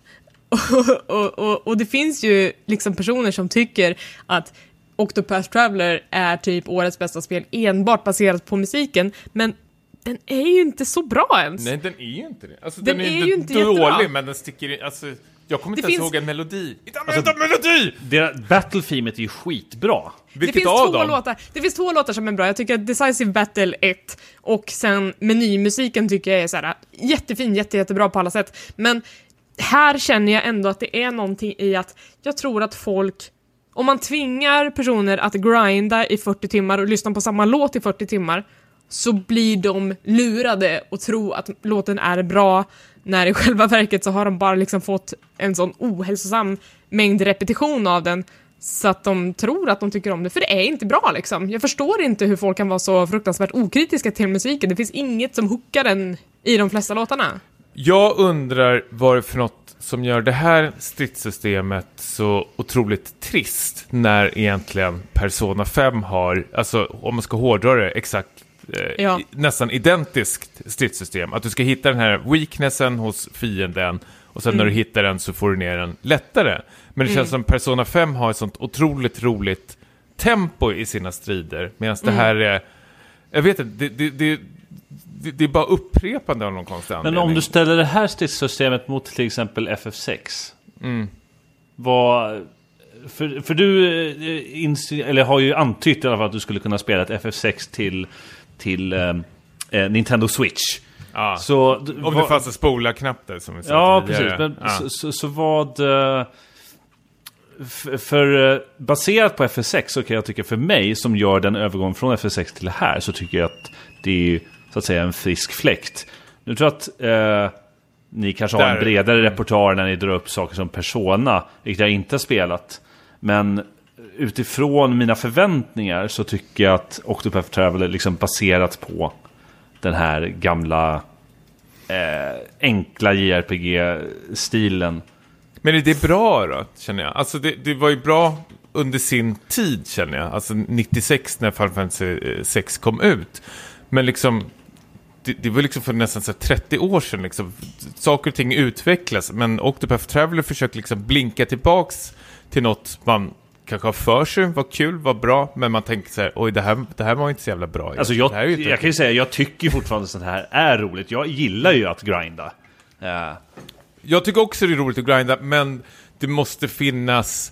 Och, och, och, och det finns ju liksom personer som tycker att Octopath Traveler är typ årets bästa spel enbart baserat på musiken, men den är ju inte så bra ens. Nej, den är ju inte det. Alltså, Den den, är är, ju inte dålig, jättebra. men den sticker in. Alltså, jag kommer Det inte ens finns- ihåg en melodi. Inte använda melodi! Deras battle-themet är ju skitbra. Det Vilket finns, av två dem? låtar, det finns två låtar som är bra. Jag tycker att Decisive Battle 1 och sen menymusiken tycker jag är så här, jättefin, jätte, jättebra på alla sätt. Men här känner jag ändå att det är någonting i att jag tror att folk om man tvingar personer att grinda i 40 timmar och lyssna på samma låt i 40 timmar så blir de lurade och tro att låten är bra när i själva verket så har de bara liksom fått en sån ohälsosam mängd repetition av den så att de tror att de tycker om det, för det är inte bra liksom. Jag förstår inte hur folk kan vara så fruktansvärt okritiska till musiken. Det finns inget som hookar den i de flesta låtarna. Jag undrar vad det är för något som gör det här stridssystemet så otroligt trist när egentligen Persona 5 har, alltså om man ska hårdra det, exakt eh, Ja. nästan identiskt stridssystem. Att du ska hitta den här weaknessen hos fienden och sen när du hittar den så får du ner den lättare. Men det känns som Persona 5 har ett sånt otroligt roligt tempo i sina strider medan det här är, jag vet inte, det, det, det, det, det är bara upprepande av någon konstig Men anledning. om du ställer det här stridssystemet mot till exempel FF6. Mm. Vad... För, för du eh, eller har ju antytt i alla fall att du skulle kunna spela ett FF6 till, till eh, eh, Nintendo Switch. Ja. Så, Om det fanns en spola-knapp där som vi sa Ja, tidigare. precis. Men ja. så, så, så vad... För eh, baserat på FS6 så kan jag tycka för mig som gör den övergången från FS6 till det här så tycker jag att det är ju, så att säga en frisk fläkt. Nu tror jag att eh, ni kanske har Där. en bredare repertoar när ni drar upp saker som Persona, vilket jag inte har spelat. Men utifrån mina förväntningar så tycker jag att Octopath Traveler liksom baserat på den här gamla eh, enkla JRPG-stilen. Men är det bra då, känner jag? Alltså det, det var ju bra under sin tid, känner jag. Alltså 96 när Final Fantasy eh, 6 kom ut. Men liksom, det, det var liksom för nästan så här 30 år sedan. Liksom. Saker och ting utvecklas, men Octopath Traveler försöker liksom blinka tillbaks till något man kanske har för sig, var kul, var bra, men man tänker så här, oj, det här, det här var inte så jävla bra. Alltså jag, jag kan ju säga, jag tycker fortfarande sånt här är roligt. Jag gillar ju att grinda. Eh, jag tycker också det är roligt att grinda, men det måste finnas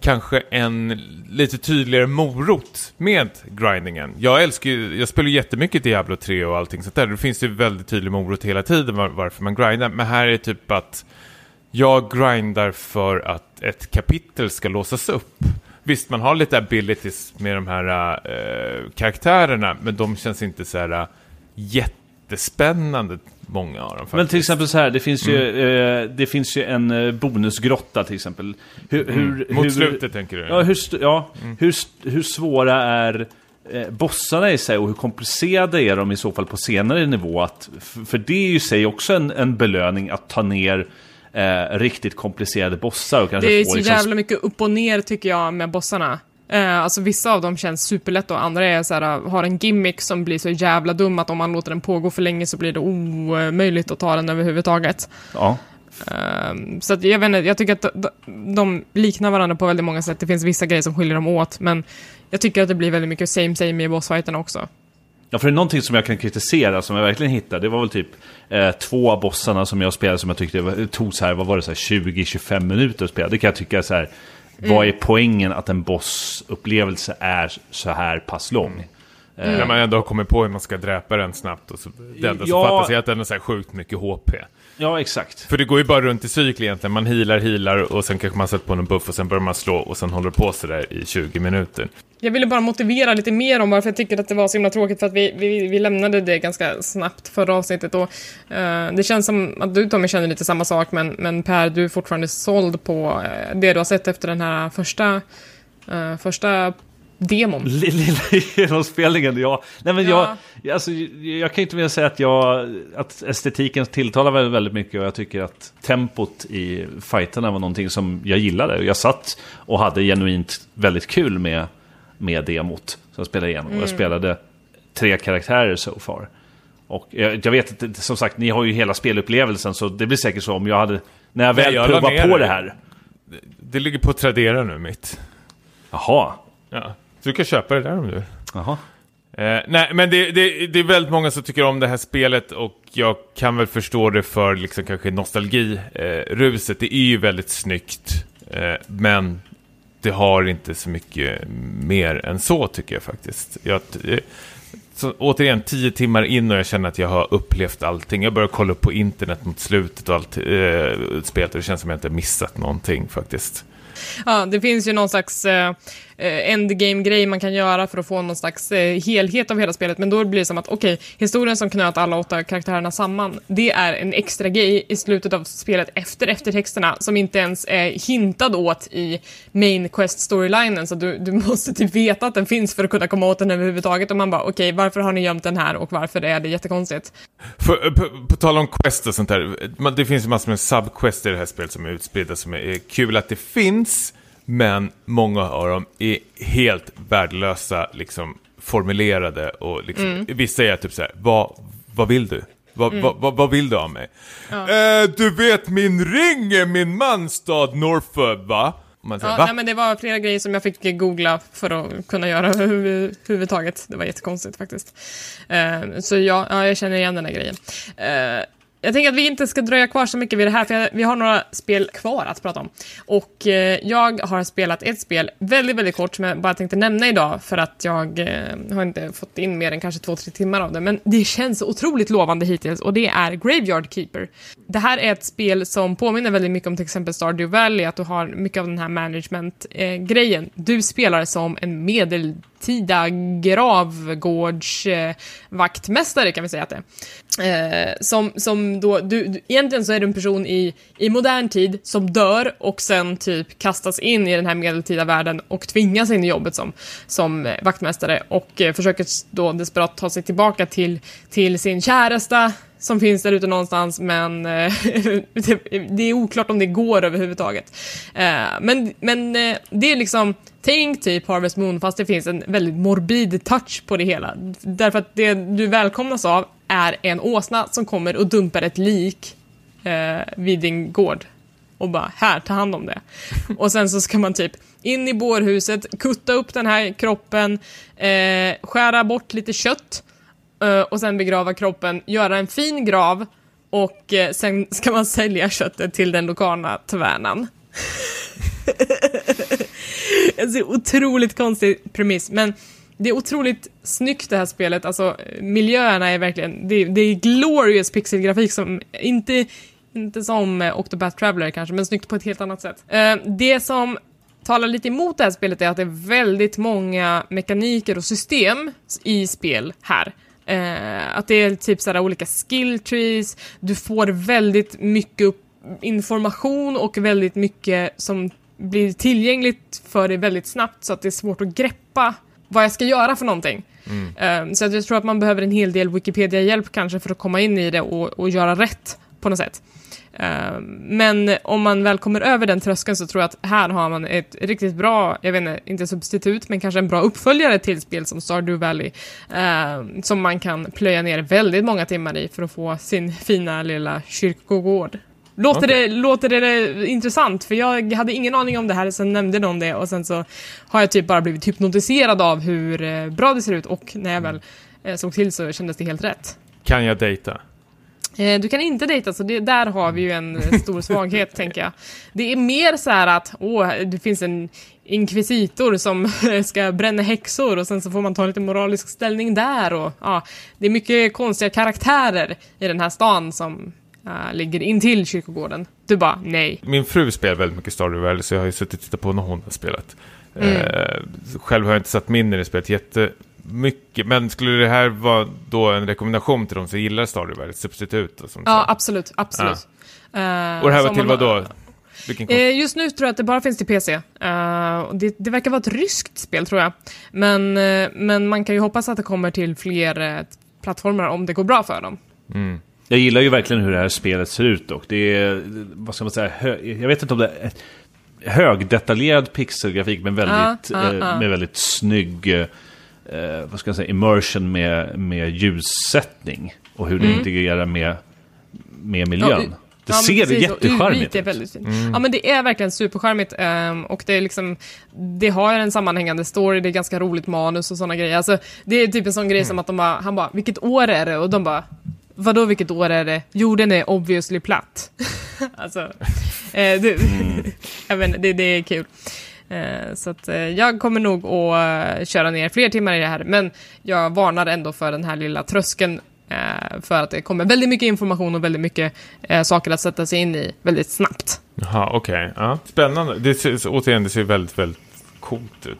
kanske en lite tydligare morot med grindingen. Jag älskar ju, jag spelar ju jättemycket Diablo 3 och allting sånt där. Det finns ju väldigt tydlig morot hela tiden var, varför man grindar. Men här är det typ att jag grindar för att ett kapitel ska låsas upp. Visst, man har lite abilities med de här äh, karaktärerna, men de känns inte så här äh, jättespännande, många av dem faktiskt. men till exempel så här, det finns ju, eh, det finns ju en eh, bonusgrotta till exempel. Hur, hur, Mm. Mot hur, slutet tänker du? Ja, hur, ja, hur, st- hur svåra är eh, bossarna i sig och hur komplicerade är de i så fall på senare nivå? Att, för det är ju i sig också en, en belöning att ta ner eh, riktigt komplicerade bossar och kanske Det är få så liksom, jävla mycket upp och ner tycker jag med bossarna. Eh, alltså vissa av dem känns superlätt och andra är så här, har en gimmick som blir så jävla dum att om man låter den pågå för länge så blir det omöjligt att ta den överhuvudtaget. Ja. Ehm, så att jag vet inte, jag tycker att de, de liknar varandra på väldigt många sätt. Det finns vissa grejer som skiljer dem åt, men jag tycker att det blir väldigt mycket same same i bossfighterna också. Ja, för det är någonting som jag kan kritisera, som jag verkligen hittade, det var väl typ eh, två av bossarna som jag spelade som jag tyckte var- tog så här, vad var det, så här 20-25 minuter att spela. Det kan jag tycka så här, vad är poängen att en bossupplevelse är så här pass lång? När man ändå har kommit på hur man ska dräpa den snabbt och så, det enda som Ja. fattas är att den har så här sjukt mycket HP. Ja, exakt. För det går ju bara runt i cykel egentligen. Man healar, healar och sen kanske man sätter på en buff och sen börjar man slå och sen håller på så där i 20 minuter. Jag ville bara motivera lite mer om varför jag tycker att det var så himla tråkigt för att vi, vi, vi lämnade det ganska snabbt förra avsnittet och eh, det känns som att du Tommy känner lite samma sak men, men Per, du är fortfarande såld på eh, det du har sett efter den här första, eh, första demon. Lilla genomspelningen, ja. Nej men Ja. jag, alltså, jag kan inte mer säga att jag, att estetiken tilltalar väl väldigt mycket och jag tycker att tempot i fighterna var någonting som jag gillade. Jag satt och hade genuint väldigt kul med, med demot som jag spelade igenom. Och jag spelade tre karaktärer so far. Och jag, jag vet att, som sagt, ni har ju hela spelupplevelsen så det blir säkert så om jag hade, när jag väl provar på det. det här. Det ligger på Tradera nu mitt. Jaha, Ja. Så du kan köpa det där om du vill. jaha. Eh, nej, men det, det, det är väldigt många som tycker om det här spelet och jag kan väl förstå det för liksom kanske nostalgiruset. det är ju väldigt snyggt, eh, men det har inte så mycket mer än så tycker jag faktiskt. Jag, eh, så, återigen, tio timmar in och jag känner att jag har upplevt allting. Jag börjar kolla upp på internet mot slutet och allt eh, spelet och det känns som att jag inte missat någonting faktiskt. Ja, det finns ju någon slags eh, eh, Eh, endgame-grej man kan göra för att få någon slags eh, helhet av hela spelet, men då blir det som att okej, historien som knöt alla åtta karaktärerna samman, det är en extra grej i slutet av spelet efter eftertexterna som inte ens är hintad åt i main quest-storylinen, så du, du måste typ veta att den finns för att kunna komma åt den överhuvudtaget, och man bara okej, varför har ni gömt den här och varför är det jättekonstigt? För, eh, på, på tal om quest och sånt där, det finns ju massor med subquests i det här spelet som är utspridda som är kul att det finns, men många av dem är helt värdelösa, liksom formulerade och liksom, vissa är typ så här, vad, vad vill du? Vad, vad, vad, vad vill du av mig? Eh, du vet min ring är min mansstad Norfolk, va? Man säger, Ja, va? nej, men det var flera grejer som jag fick googla för att kunna göra överhuvudtaget. Det var jättekonstigt faktiskt. Eh, så ja, ja, jag känner igen den här grejen. Eh, jag tänker att vi inte ska dröja kvar så mycket vid det här, för vi har några spel kvar att prata om. Och eh, jag har spelat ett spel, väldigt, väldigt kort, som jag bara tänkte nämna idag, för att jag eh, har inte fått in mer än kanske två, tre timmar av det. Men det känns otroligt lovande hittills, och det är Graveyard Keeper. Det här är ett spel som påminner väldigt mycket om till exempel Stardew Valley, att du har mycket av den här management-grejen. Eh, du spelar som en medeltida gravgårdsvaktmästare, eh, kan vi säga att det är. Eh, som, som då, du, du, egentligen så är du en person i, i modern tid som dör och sen typ kastas in i den här medeltida världen och tvingas in i jobbet som, som eh, vaktmästare och försöker då desperat ta sig tillbaka till, till sin käresta som finns där ute någonstans, men det, är oklart om det går överhuvudtaget. Men men det är liksom, tänk typ Harvest Moon, fast det finns en väldigt morbid touch på det hela. Därför att det du välkomnas av är en åsna som kommer och dumpar ett lik eh, vid din gård. Och bara, här, ta hand om det. och sen så ska man typ in i bårhuset, kutta upp den här kroppen, eh, skära bort lite kött eh, och sen begrava kroppen, göra en fin grav och eh, sen ska man sälja köttet till den lokala tavernan. alltså, otroligt konstig premiss, men det är otroligt snyggt det här spelet, alltså miljöerna är verkligen, det, det är glorious pixelgrafik som inte, inte som eh, Octopath Traveler kanske, men snyggt på ett helt annat sätt. Eh, det som talar lite emot det här spelet är att det är väldigt många mekaniker och system i spel här. Eh, att det är typ sådär olika skill trees, du får väldigt mycket upp information och väldigt mycket som blir tillgängligt för dig väldigt snabbt så att det är svårt att greppa vad jag ska göra för någonting. Mm. Um, så jag tror att man behöver en hel del Wikipedia-hjälp kanske för att komma in i det och, och göra rätt på något sätt. Um, men om man väl kommer över den tröskeln så tror jag att här har man ett riktigt bra, jag vet inte, inte substitut, men kanske en bra uppföljare till spel som Stardew Valley. Um, som man kan plöja ner väldigt många timmar i för att få sin fina lilla kyrkogård. Låter, okay. det, låter det intressant? För jag hade ingen aning om det här, sen nämnde någon det och sen så har jag typ bara blivit hypnotiserad av hur eh, bra det ser ut och när jag väl eh, såg till så kändes det helt rätt. Kan jag dejta? Eh, du kan inte dejta, så det, där har vi ju en stor svaghet, tänker jag. Det är mer så här att, åh, det finns en inkvisitor som ska bränna häxor och sen så får man ta lite moralisk ställning där och ja, det är mycket konstiga karaktärer i den här stan som uh, ligger intill kyrkogården. Du bara, nej. Min fru spelar väldigt mycket Stardew Valley, så jag har ju suttit och tittat på när hon har spelat. Mm. Uh, själv har jag inte satt mig in i det spelet jättemycket, men skulle det här vara då en rekommendation till de som gillar Stardew Valley, substitut? Och sånt, ja, så. absolut, absolut. Uh, och det här var till vad då? Eh, just nu tror jag att det bara finns till PC. Det, det, verkar vara ett ryskt spel tror jag. Men, men man kan ju hoppas att det kommer till fler plattformar om det går bra för dem. Mm. Jag gillar ju verkligen hur det här spelet ser ut dock. Det är, vad ska man säga, jag vet inte om det är högdetaljerad pixelgrafik men väldigt, ah, ah, ah. med väldigt snygg, eh, vad ska jag säga, immersion med, med ljussättning. Och hur det mm. integrerar med, med miljön. Ja, det ja, ser precis, jättecharmigt ut. Mm. Ja, men det är verkligen supercharmigt. Um, och det är liksom, det har en sammanhängande story, det är ganska roligt manus och sådana grejer. Alltså, det är typ en sån grej mm. som att de bara, han bara, vilket år är det? Och de bara, Vadå vilket år är det? Jorden är obviously platt. alltså, eh, det, mm. jag vet, det, det är kul. Eh, så att, eh, jag kommer nog att uh, köra ner fler timmar i det här, men jag varnar ändå för den här lilla tröskeln eh, för att det kommer väldigt mycket information och väldigt mycket eh, saker att sätta sig in i väldigt snabbt. Jaha, okej. Okay. Ja. Spännande. Det ser, återigen, det ser väldigt, väldigt coolt ut. Mm.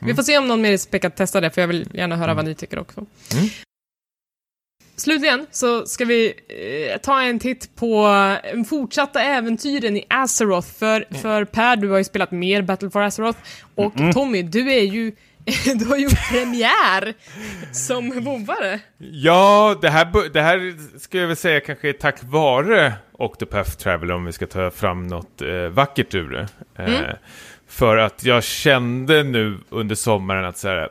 Vi får se om någon mer i Spek testar det, för jag vill gärna höra mm. vad ni tycker också. Mm. Slutligen så ska vi eh, ta en titt på eh, fortsatta äventyren i Azeroth. För, mm. för Per, du har ju spelat mer Battle for Azeroth. Och mm. Tommy, du är ju du har gjort premiär som vovare. Ja, det här, det här ska jag väl säga kanske är tack vare Octopath Traveler om vi ska ta fram något eh, vackert ur det. Eh, mm. För att jag kände nu under sommaren att så här,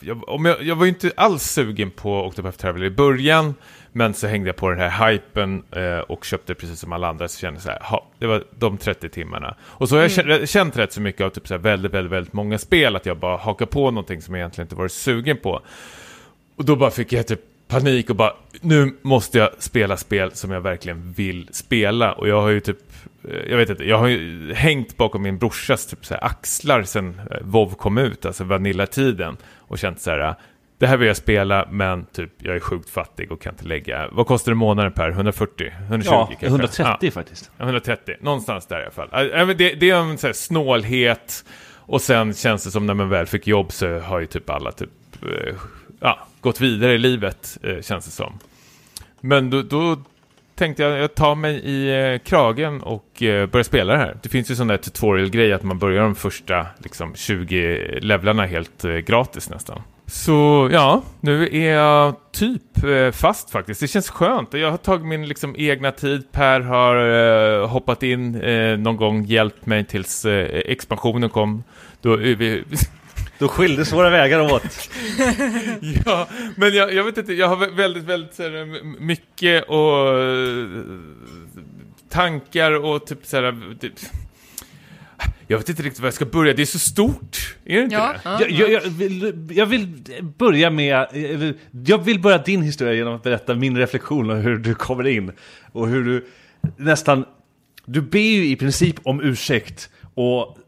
jag, om jag, jag var ju inte alls sugen på Octopath Traveler i början. Men så hängde jag på den här hypen eh, och köpte precis som alla andra. Så kände jag så här, ha, det var de 30 timmarna. Och så har jag mm. känt, rätt så mycket av typ så här väldigt, väldigt, väldigt många spel. Att jag bara hakar på någonting som jag egentligen inte varit sugen på. Och då bara fick jag typ panik och bara nu måste jag spela spel som jag verkligen vill spela och jag har ju typ jag vet inte, jag har ju hängt bakom min brorsas typ så här axlar sen eh, WoW kom ut, alltså Vanilla-tiden och känt så här det här vill jag spela men typ jag är sjukt fattig och kan inte lägga, vad kostar det månaden per? 140? 120 Ja, kanske? 130 Ja. faktiskt. Ja, 130, någonstans där i alla fall. Men Det, det är en så här snålhet och sen känns det som när man väl fick jobb så har ju typ alla typ, eh, ja, gått vidare i livet, eh, känns det som. Men då, då tänkte jag, jag tar mig i eh, kragen och eh, börjar spela det här. Det finns ju sån där tutorial-grej att man börjar de första liksom, 20 levlarna helt eh, gratis nästan. Så ja, nu är jag typ eh, fast faktiskt. Det känns skönt. Jag har tagit min liksom, egna tid. Per har eh, hoppat in eh, någon gång, hjälpt mig tills eh, expansionen kom. Då, är vi, Då skildes våra vägar åt. ja, men jag, jag vet inte, jag har vä- väldigt, väldigt så här, mycket och eh, tankar och typ så här, typ, jag vet inte riktigt var jag ska börja, det är så stort, är det inte Ja, det? ja, Jag, jag, jag, vill, jag vill börja med, jag vill börja din historia genom att berätta min reflektion och hur du kommer in. Och hur du nästan, du ber ju i princip om ursäkt och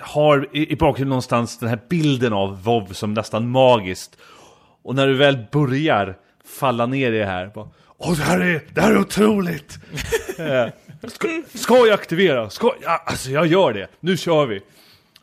har i, i bakgrunden någonstans den här bilden av WoW som nästan magiskt. Och när du väl börjar falla ner i det här, bara, Åh, det här är, det här är otroligt! Eh, ska, ska jag aktivera? Ska, ja, alltså jag gör det, nu kör vi!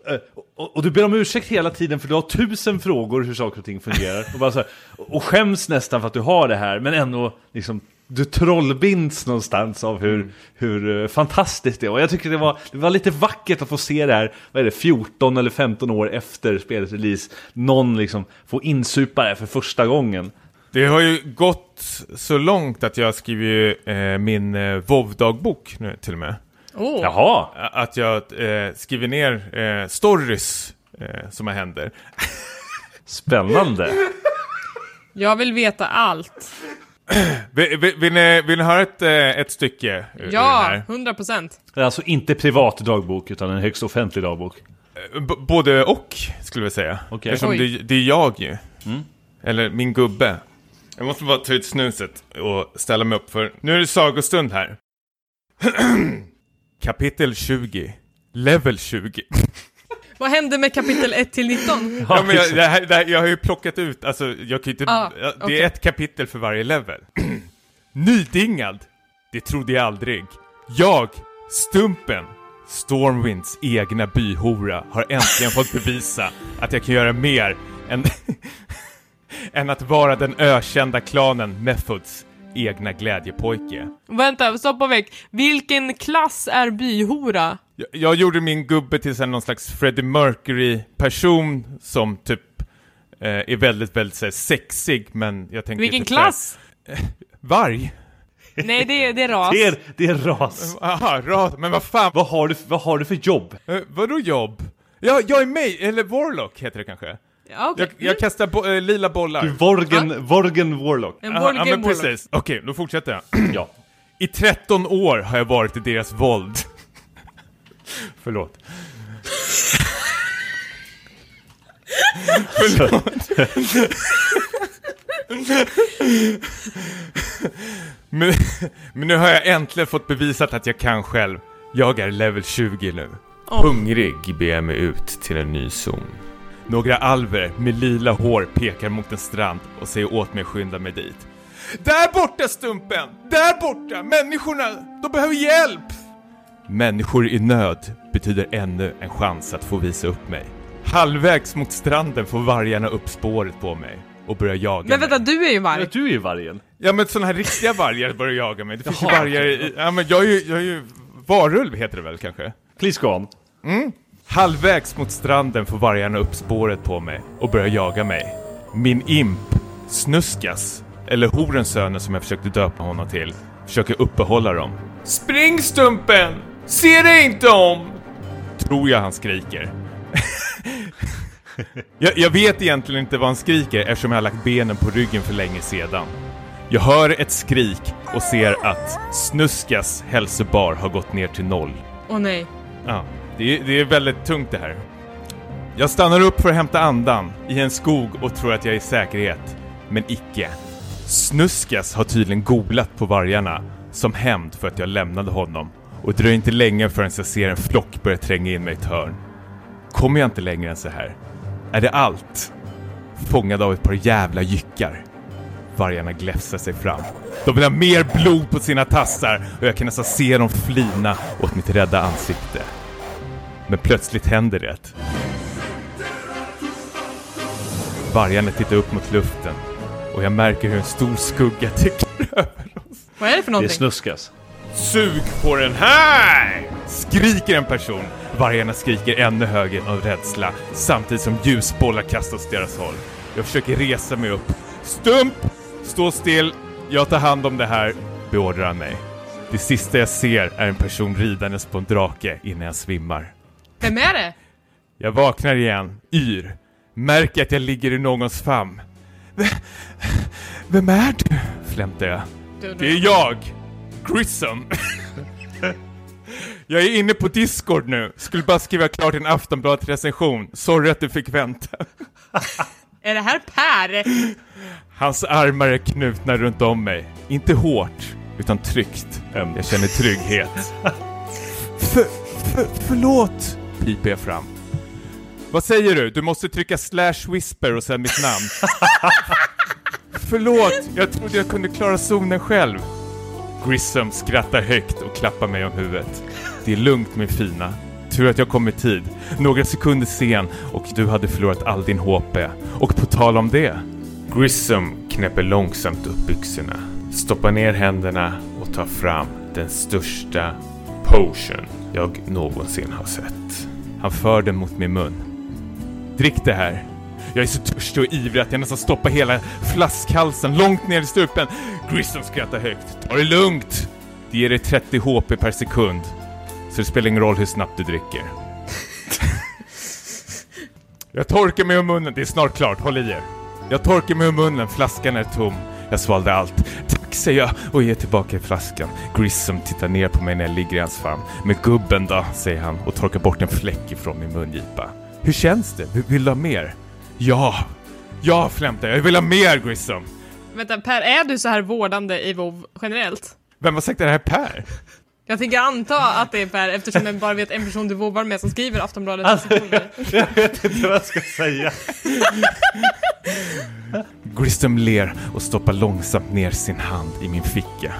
Eh, och, och du ber om ursäkt hela tiden för du har tusen frågor hur saker och ting fungerar. Och, bara så här, och skäms nästan för att du har det här, men ändå liksom du trollbinds någonstans av hur, hur eh, fantastiskt det är. Och jag tycker det var, det var lite vackert att få se det här, vad är det, 14 eller 15 år efter spelets release. Någon liksom får insupa det för första gången. Det har ju gått så långt att jag skriver eh, min eh, WoW-dagbok nu till och med. Åh. Jaha! Att jag eh, skriver ner eh, stories eh, som händer. Spännande! Jag vill veta allt. Vill, vill, vill, ni, vill ni höra ett, eh, ett stycke ur, den Ja? 100 procent. Det är alltså inte privat dagbok utan en högst offentlig dagbok. Eh, B- både och, skulle jag säga. Okej. Eftersom det, det är jag ju. Eller min gubbe. Jag måste bara ta ut snuset och ställa mig upp för nu är det sagostund här. Kapitel 20. Level 20. Vad hände med kapitel 1 till 19? Ja, men jag, det här, det här, jag har ju plockat ut, alltså jag kan inte, Ah, det är ett kapitel för varje level. Nydingad! Det trodde jag aldrig. Jag, Stumpen, Stormwinds egna byhora, har äntligen fått bevisa att jag kan göra mer än, än att vara den ökända klanen Methods egna glädjepojke. Vänta, stopp och väck. Vilken klass är byhora? Jag, jag gjorde min gubbe till sen någon slags Freddie Mercury-person som typ eh, är väldigt, väldigt så här, sexig, men jag tänker Vilken typ så här- klass? Varg? Nej, det är, det är ras. Det är, det är ras. Aha, rad, men vad fan, Vad har du, vad har du för jobb? eh, vadå jobb? Ja, jag är med, eller Warlock heter det kanske. Ja, okej. Jag, jag kastar bo, eh, lila bollar. Du Vorgen, Vorgen Warlock. En Aha, board ja, men warlock. precis. Okej, då fortsätter jag. Ja. I 13 år har jag varit i deras våld. Förlåt. Förlåt. men, men nu har jag äntligen fått bevisat att jag kan själv. Jag är level 20 nu. Åh. Hungrig beger jag mig ut till en ny zon. Några alver med lila hår pekar mot en strand och säger åt mig att skynda mig dit. Där borta Stumpen! Där borta! Människorna! De behöver hjälp! Människor i nöd betyder ännu en chans att få visa upp mig. Halvvägs mot stranden får vargarna upp spåret på mig och börjar jaga Men vänta, mig. du är ju varg. Du är ju vargen. Ja men sådana här riktiga vargar börjar jaga mig. Det finns ju Jaha, vargar i... Ja men jag är ju, jag är ju... Varulv heter det väl kanske? Please go on. Halvvägs mot stranden får vargarna upp spåret på mig och börjar jaga mig. Min imp, Snuskas, eller Horens söner som jag försökte döpa honom till, försöker uppehålla dem. Spring Stumpen! Se dig inte om! Tror jag han skriker. jag, jag vet egentligen inte vad han skriker eftersom jag har lagt benen på ryggen för länge sedan. Jag hör ett skrik och ser att Snuskas hälsobar har gått ner till noll. Åh nej. Ja, det är, det är väldigt tungt det här. Jag stannar upp för att hämta andan i en skog och tror att jag är i säkerhet. Men icke. Snuskas har tydligen golat på vargarna som hämnd för att jag lämnade honom och det dröjer inte länge förrän jag ser en flock börja tränga in mig i ett hörn. Kommer jag inte längre än så här? Är det allt? Fångad av ett par jävla jyckar. Vargarna gläfsar sig fram. De vill ha mer blod på sina tassar och jag kan nästan se dem flina åt mitt rädda ansikte. Men plötsligt händer det. Vargarna tittar upp mot luften och jag märker hur en stor skugga täcker över oss. Vad är det för Det någonting? snuskas. Sug på den här! Skriker en person. Vargarna skriker ännu högre av rädsla samtidigt som ljusbollar kastas åt deras håll. Jag försöker resa mig upp. Stump! Stå still! Jag tar hand om det här, beordrar han mig. Det sista jag ser är en person ridandes på en drake innan jag svimmar. Vem är det? Jag vaknar igen, yr. Märker att jag ligger i någons famn. V- Vem är du? flämtar jag. Det är jag! Grissom! jag är inne på Discord nu. Skulle bara skriva klart en Aftonbladet-recension. Sorry att du fick vänta. Är det här Per? Hans armar är knutna runt om mig. Inte hårt, utan tryggt. Jag känner trygghet. För, för, förlåt, piper jag fram. Vad säger du? Du måste trycka slash whisper och sen mitt namn. förlåt, jag trodde jag kunde klara zonen själv. Grissom skrattar högt och klappar mig om huvudet. Det är lugnt min fina. Tur att jag kom i tid. Några sekunder sen och du hade förlorat all din HP. Och på tal om det. Grissom knäpper långsamt upp byxorna, stoppar ner händerna och tar fram den största potion jag någonsin har sett. Han för den mot min mun. Drick det här. Jag är så törstig och ivrig att jag nästan stoppar hela flaskhalsen långt ner i strupen. Grissom skrattar högt. Ta det lugnt! Det ger dig 30 HP per sekund. Så det spelar ingen roll hur snabbt du dricker. jag torkar mig om munnen. Det är snart klart. Håll i er. Jag torkar mig om munnen. Flaskan är tom. Jag svalde allt. Säger jag och ger tillbaka flaskan. Grissom tittar ner på mig när jag ligger i hans famn. Men gubben då, säger han och torkar bort en fläck ifrån min mungipa. Hur känns det? Vill- du ha mer? Ja! Ja, flämtar jag. Jag vill ha mer Grissom! Vänta, Per, är du så här vårdande i WoW generellt? Vem har sagt det här Per? Jag tänker anta att det är Per eftersom jag bara vet en person du vovvar med som skriver Aftonbladet recensioner. Jag vet inte vad jag ska säga. Grissom ler och stoppar långsamt ner sin hand i min ficka.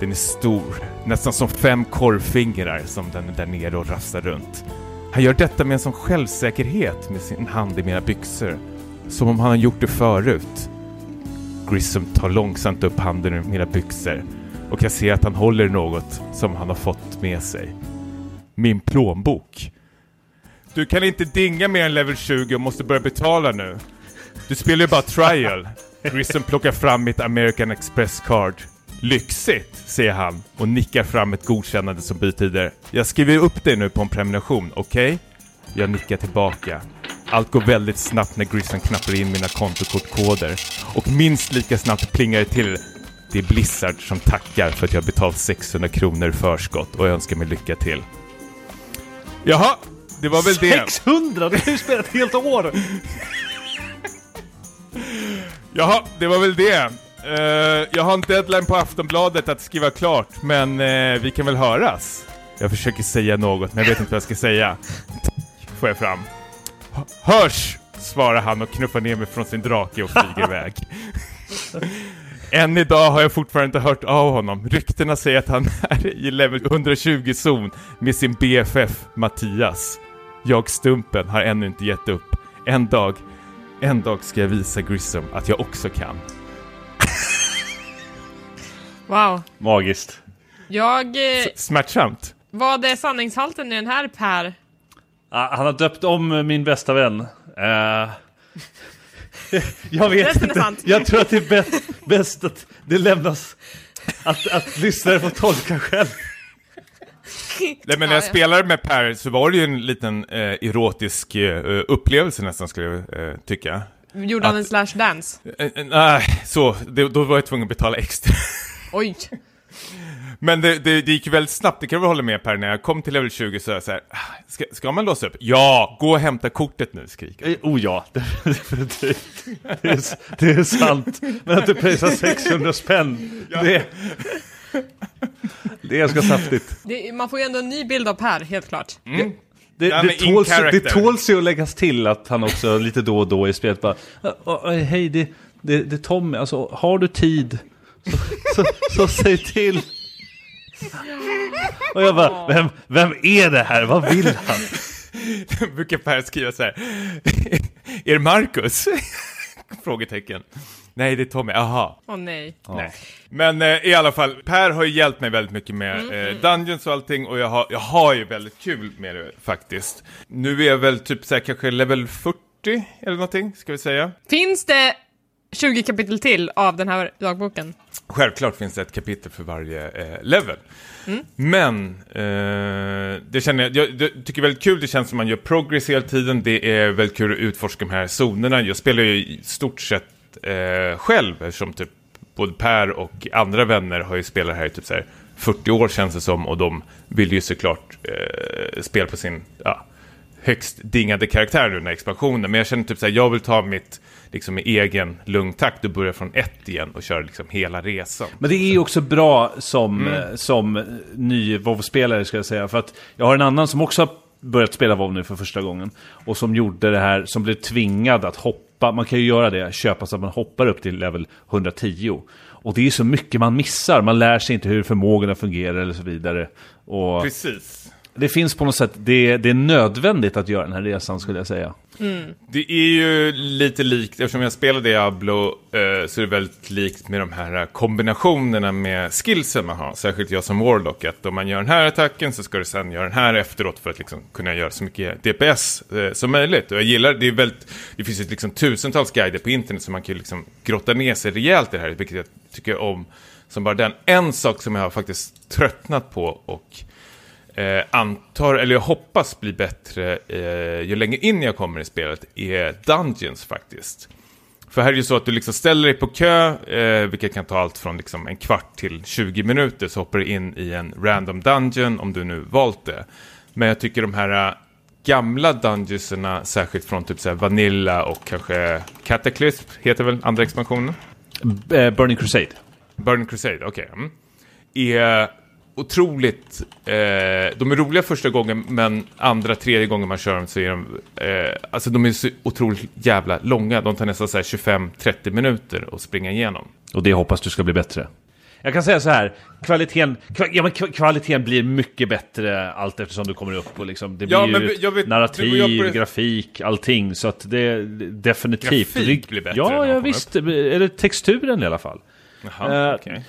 Den är stor, nästan som fem korvfingrar som den är där nere och rafsar runt. Han gör detta med en sån självsäkerhet med sin hand i mina byxor. Som om han har gjort det förut. Grissom tar långsamt upp handen ur mina byxor och jag ser att han håller i något som han har fått med sig. Min plånbok. Du kan inte dinga mer än level 20 och måste börja betala nu. Du spelar ju bara trial. Grissom plockar fram mitt American Express card. Lyxigt, säger han och nickar fram ett godkännande som betyder Jag skriver upp dig nu på en prenumeration, okej? Jag nickar tillbaka. Allt går väldigt snabbt när Grissom knappar in mina kontokortkoder. Och minst lika snabbt plingar det till. Det är Blizzard som tackar för att jag betalt 600 kronor förskott och önskar mig lycka till. Jaha, det var väl det. 600! Du har ju spelat ett helt år! Jaha, det var väl det. Eh, jag har en deadline på Aftonbladet att skriva klart, men eh, vi kan väl höras? Jag försöker säga något, men jag vet inte vad jag ska säga. Får jag fram. H- Hörs! Svarar han och knuffar ner mig från sin drake och flyger iväg. Än idag har jag fortfarande inte hört av honom. Ryktena säger att han är i level 120-zon med sin BFF Mattias. Jag, Stumpen, har ännu inte gett upp. En dag, en dag ska jag visa Grissom att jag också kan. Wow. Magiskt. Jag... Eh, Smärtsamt. vad är sanningshalten i den här Per? Ah, Han har döpt om min bästa vän. Eh, jag vet Resten är inte. sant. Jag tror att det är bäst, bäst att det lämnas att, att lyssnare får tolka själv. Nej, men när Ja, jag ja. spelade med Per så var det ju en liten eh, erotisk eh, upplevelse nästan skulle jag eh, tycka. Gjorde han Att- en slash dance? Eh, eh, Nej, så, det, då var jag tvungen att betala extra. Oj. Men det, det, det gick ju väldigt snabbt, det kan du hålla med Per, när jag kom till level 20 så är jag så här, "Ah, ska, ska man låsa upp? Ja, gå och hämta kortet nu, skriker jag. Eh, Oh ja. Det är, det är sant. Men att du pröjsar 600 spänn, det, det är ganska saftigt. Det, man får ju ändå en ny bild av Per, helt klart. Det, Han det, är in tåls, det tåls ju att läggas till att han också lite då och då i spelet bara "Äh, äh, Hej, det, det, det är Tommy, alltså har du tid så, så, så säg till. Och jag bara, vem, vem är det här? Vad vill han? brukar Per skriva så här, är det Marcus? Frågetecken. Nej, det är Tommy, aha. Åh nej. Nej. Men eh, i alla fall, Per har ju hjälpt mig väldigt mycket med eh, Dungeons och allting och jag har, jag har ju väldigt kul med det faktiskt. Nu är jag väl typ så här, kanske level 40 eller någonting, ska vi säga. Finns det 20 kapitel till av den här dagboken? Självklart finns det ett kapitel för varje eh, level. Men, eh, det känner jag, jag, jag tycker väldigt kul, det känns som man gör progress hela tiden, det är väldigt kul att utforska de här zonerna. Jag spelar ju i stort sett eh, själv, eftersom typ både Per och andra vänner har ju spelat här i typ så här 40 år känns det som, och de vill ju såklart eh, spela på sin, ja, högst dingade karaktär nu den här expansionen. Men jag känner typ såhär, jag vill ta mitt liksom i egen lugn takt och börja från ett igen och köra liksom hela resan. Men det är ju också bra som, eh, som ny WoW-spelare ska jag säga. För att jag har en annan som också har börjat spela WoW nu för första gången. Och som gjorde det här, som blev tvingad att hoppa. Man kan ju göra det, köpa så att man hoppar upp till level 110. Och det är så mycket man missar. Man lär sig inte hur förmågorna fungerar eller så vidare. Och Precis. Det finns på något sätt, det, det är nödvändigt att göra den här resan skulle jag säga. Det är ju lite likt, eftersom jag spelar Diablo eh, så är det väldigt likt med de här kombinationerna med skillsen man har. Särskilt jag som Warlock, att om man gör den här attacken så ska du sen göra den här efteråt för att liksom kunna göra så mycket DPS eh, som möjligt. Och jag gillar, det är väldigt, det finns ju liksom tusentals guider på internet så man kan ju liksom grotta ner sig rejält i det här, vilket jag tycker om som bara den. En sak som jag har faktiskt tröttnat på och eh, antar, eller jag hoppas bli bättre eh, ju längre in jag kommer i spelet, är Dungeons faktiskt. För här är det ju så att du liksom ställer dig på kö, eh, vilket kan ta allt från liksom en kvart till 20 minuter, så hoppar du in i en random dungeon om du nu valt det. Men jag tycker de här eh, gamla dungeonserna, särskilt från typ så Vanilla och kanske Cataclysm, heter väl andra expansionen? B- eh, Burning Crusade. Burning Crusade, okej. Mm. Är otroligt... Eh, de är roliga första gången, men andra, tredje gången man kör dem så är de... Eh, alltså de är så otroligt jävla långa. De tar nästan så här 25-30 minuter att springa igenom. Och det hoppas du ska bli bättre. Jag kan säga så här, kvaliteten, kva, ja, men kva- kvaliteten blir mycket bättre allt eftersom du kommer upp och liksom, det blir Ja, ju men jag vet- narrativ, det- grafik, allting. Så att det definitivt. Grafik blir bättre Ja, ja visst. Eller texturen i alla fall. Jaha, Eh.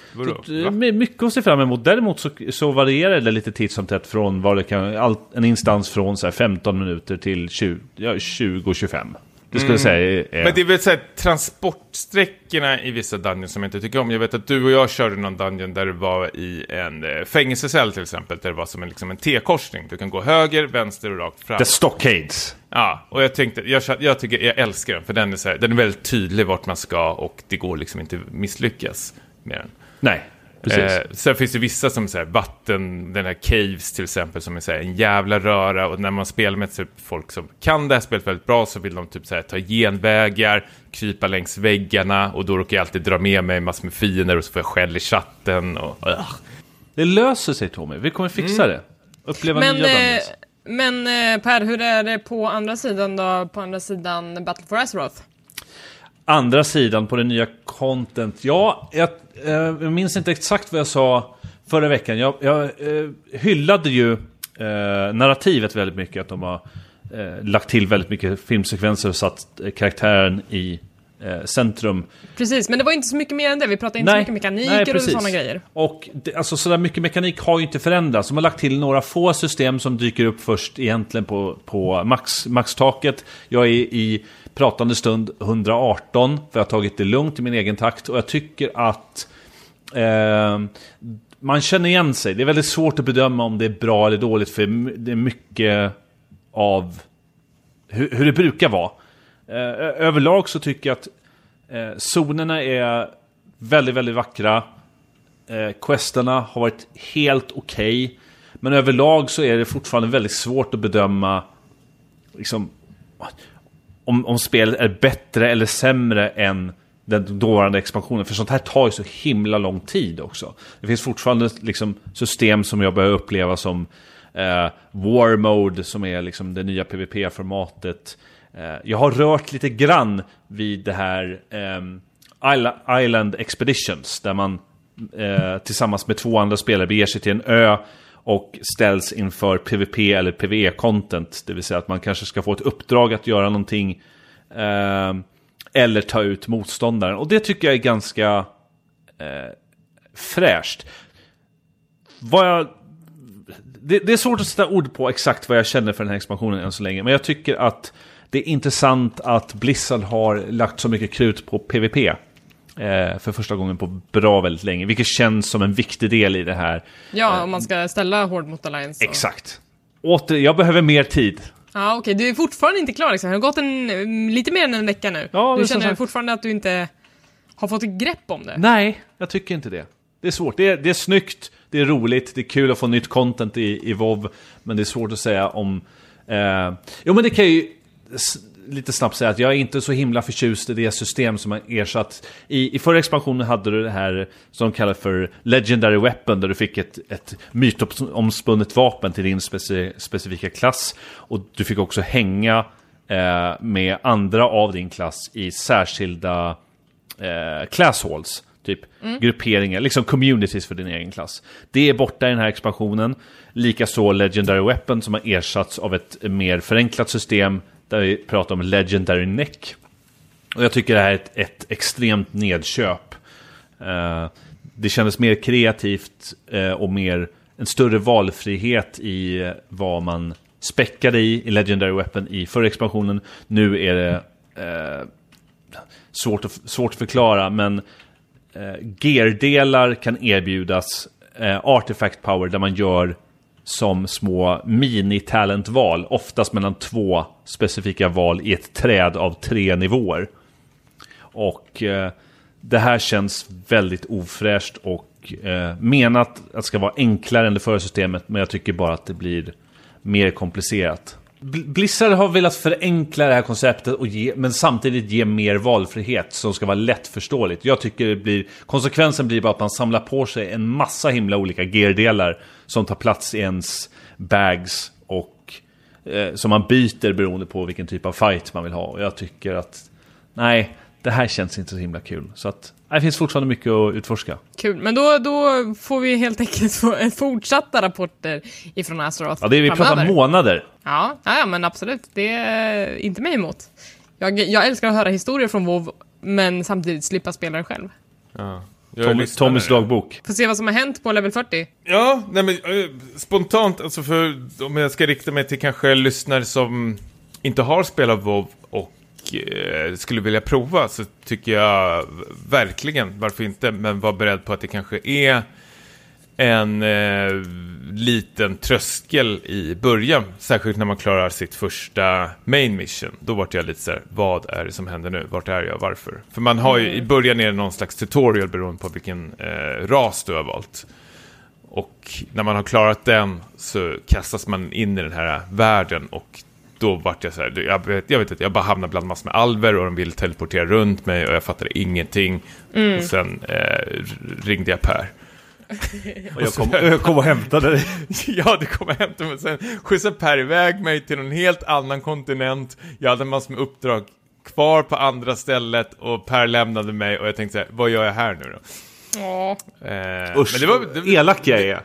Så Vadå? mycket att se fram emot. Däremot så, så varierar det lite titt som tätt från vad det kan, all, en instans från så här 15 minuter till 20, ja, 20-25. Det skulle jag säga är... Mm. Men det är väl så här, transportsträckorna i vissa dungeons som jag inte tycker om. Jag vet att du och jag körde någon dungeon där det var i en eh, fängelsecell till exempel. Där det var som en, liksom en T-korsning. Du kan gå höger, vänster och rakt fram. The Stockades. Ja, och jag tänkte, jag, jag tycker, jag älskar den. För den är, så här, den är väldigt tydlig vart man ska och det går liksom inte misslyckas med den. Nej. Eh, sen finns det vissa som säger vatten, den här caves till exempel, som är så här, en jävla röra. Och när man spelar med typ, folk som kan det här spelet väldigt bra så vill de typ så här, ta genvägar, krypa längs väggarna. Och då råkar jag alltid dra med mig massor med fiender och så får jag skäll i chatten. Och, ugh. Det löser sig Tommy, vi kommer fixa det. Uppleva Men, nya eh, men eh, Per, hur är det på andra sidan då? På andra sidan Battle for Azeroth? Andra sidan på det nya content. Ja, jag, eh, jag minns inte exakt vad jag sa förra veckan. Jag, jag eh, hyllade ju eh, narrativet väldigt mycket. Att de har eh, lagt till väldigt mycket filmsekvenser och satt eh, karaktären i centrum. Precis, men det var inte så mycket mer än det. Vi pratade inte så mycket mekaniker och sådana grejer. Och det, alltså sådär mycket mekanik har ju inte förändrats. De har lagt till några få system som dyker upp först egentligen på, på max, maxtaket. Jag är i pratande stund 118, för jag har tagit det lugnt i min egen takt. Och jag tycker att eh, man känner igen sig. Det är väldigt svårt att bedöma om det är bra eller dåligt, för det är mycket av hur, hur det brukar vara. Eh, överlag så tycker jag att eh, zonerna är väldigt, väldigt vackra. Eh, questerna har varit helt okej. Okay, men överlag så är det fortfarande väldigt svårt att bedöma liksom, om, om spelet är bättre eller sämre än den dåvarande expansionen. För sånt här tar ju så himla lång tid också. Det finns fortfarande liksom system som jag börjar uppleva som eh, War Mode som är liksom det nya PVP-formatet. Eh, jag har rört lite grann vid det här ehm, Island Expeditions där man eh, tillsammans med två andra spelare beger sig till en ö och ställs inför PVP eller PVE-content. Det vill säga att man kanske ska få ett uppdrag att göra någonting eh, eller ta ut motståndaren. Och det tycker jag är ganska eh, fräscht. Vad jag, det, det, är svårt att sätta ord på exakt vad jag känner för den här expansionen än så länge. Men jag tycker att det är intressant att Blizzard har lagt så mycket krut på PVP. Eh, för första gången på bra väldigt länge. Vilket känns som en viktig del i det här. Ja, eh, om man ska ställa hård mot Alliance. Så. Exakt. Åter, jag behöver mer tid. Ja, okej. Okay. Du är fortfarande inte klar liksom. Det har gått en, mm, lite mer än en vecka nu. Ja, du känner fortfarande att du inte har fått ett grepp om det? Nej, jag tycker inte det. Det är svårt. Det är, det är snyggt, det är roligt, det är kul att få nytt content i, i WoW. Men det är svårt att säga om... Eh, jo, men det kan ju lite snabbt säga att jag är inte så himla förtjust i det system som har ersatt. I, i förra expansionen hade du det här som de kallar för Legendary Weapon, där du fick ett, ett mytomspunnet vapen till din speci specifika klass. Och du fick också hänga eh, med andra av din klass i särskilda eh, class halls. Typ mm. grupperingar, liksom communities för din egen klass. Det är borta i den här expansionen. Likaså Legendary Weapon som har ersatts av ett mer förenklat system där vi pratar om Legendary Neck. Och jag tycker det här är ett, ett extremt nedköp. Eh, det kändes mer kreativt eh, och mer en större valfrihet i eh, vad man späckade i, i Legendary Weapon i förra expansionen. Nu är det eh, svårt, att, svårt att förklara, men eh, gear-delar kan erbjudas Artifact Power där man gör som små mini-talentval, oftast mellan två specifika val i ett träd av tre nivåer. Och eh, det här känns väldigt ofräscht och eh, menat att det ska vara enklare än det förra systemet, men jag tycker bara att det blir mer komplicerat. Blizzard har velat förenkla det här konceptet och ge, men samtidigt ge mer valfrihet som ska vara lättförståeligt. Jag tycker det blir, konsekvensen blir bara att man samlar på sig en massa himla olika geardelar som tar plats i ens bags och eh, som man byter beroende på vilken typ av fight man vill ha. Och jag tycker att nej, det här känns inte så himla kul. Så att det finns fortfarande mycket att utforska. Kul, men då, då får vi helt enkelt få fortsatta rapporter ifrån Azeroth Ja, det är vi pratar månader. Ja, ja, men absolut. Det är inte mig emot. Jag, jag älskar att höra historier från WoW, men samtidigt slippa spela det själv. Ja. Tom, Tommys dagbok. Får se vad som har hänt på level 40. Ja, nej men uh, spontant, alltså för om jag ska rikta mig till kanske lyssnare som inte har spelat WoW och uh, skulle vilja prova så tycker jag verkligen, varför inte, men var beredd på att det kanske är en eh, liten tröskel i början. Särskilt när man klarar sitt första main mission. Då vart jag lite så här, vad är det som händer nu? Vart är jag? Varför? För man har ju, i början är det någon slags tutorial beroende på vilken eh, ras du har valt. Och när man har klarat den så kastas man in i den här världen och då vart jag så här, jag vet, jag vet inte, jag bara hamnade bland massor med alver och de ville teleportera runt mig och jag fattade ingenting. Mm. Och sen eh, ringde jag Per. Och jag kom, jag kom och hämtade dig. ja, du kom och hämtade mig. Sen skjutsade Per iväg mig till någon helt annan kontinent. Jag hade massor med uppdrag kvar på andra stället och Per lämnade mig och jag tänkte så här, vad gör jag här nu då? Ja. Eh, Usch, men det var, det, elak jag är.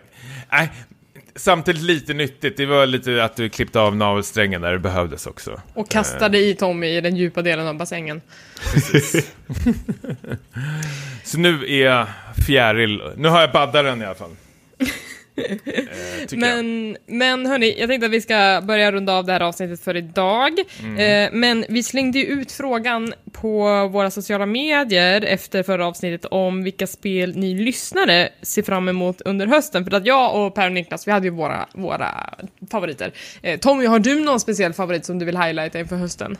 Nej, samtidigt lite nyttigt. Det var lite att du klippte av navelsträngen där det behövdes också. Och kastade i Tommy i den djupa delen av bassängen. Så nu är jag fjäril. Nu har jag baddaren i alla fall. Eh, men, men hörni, jag tänkte att vi ska börja runda av det här avsnittet för idag. Mm. Eh, men vi slängde ju ut frågan på våra sociala medier efter förra avsnittet om vilka spel ni lyssnare ser fram emot under hösten. För att jag och Per och Niklas, vi hade ju våra, våra favoriter. Eh, Tommy, har du någon speciell favorit som du vill highlighta inför hösten?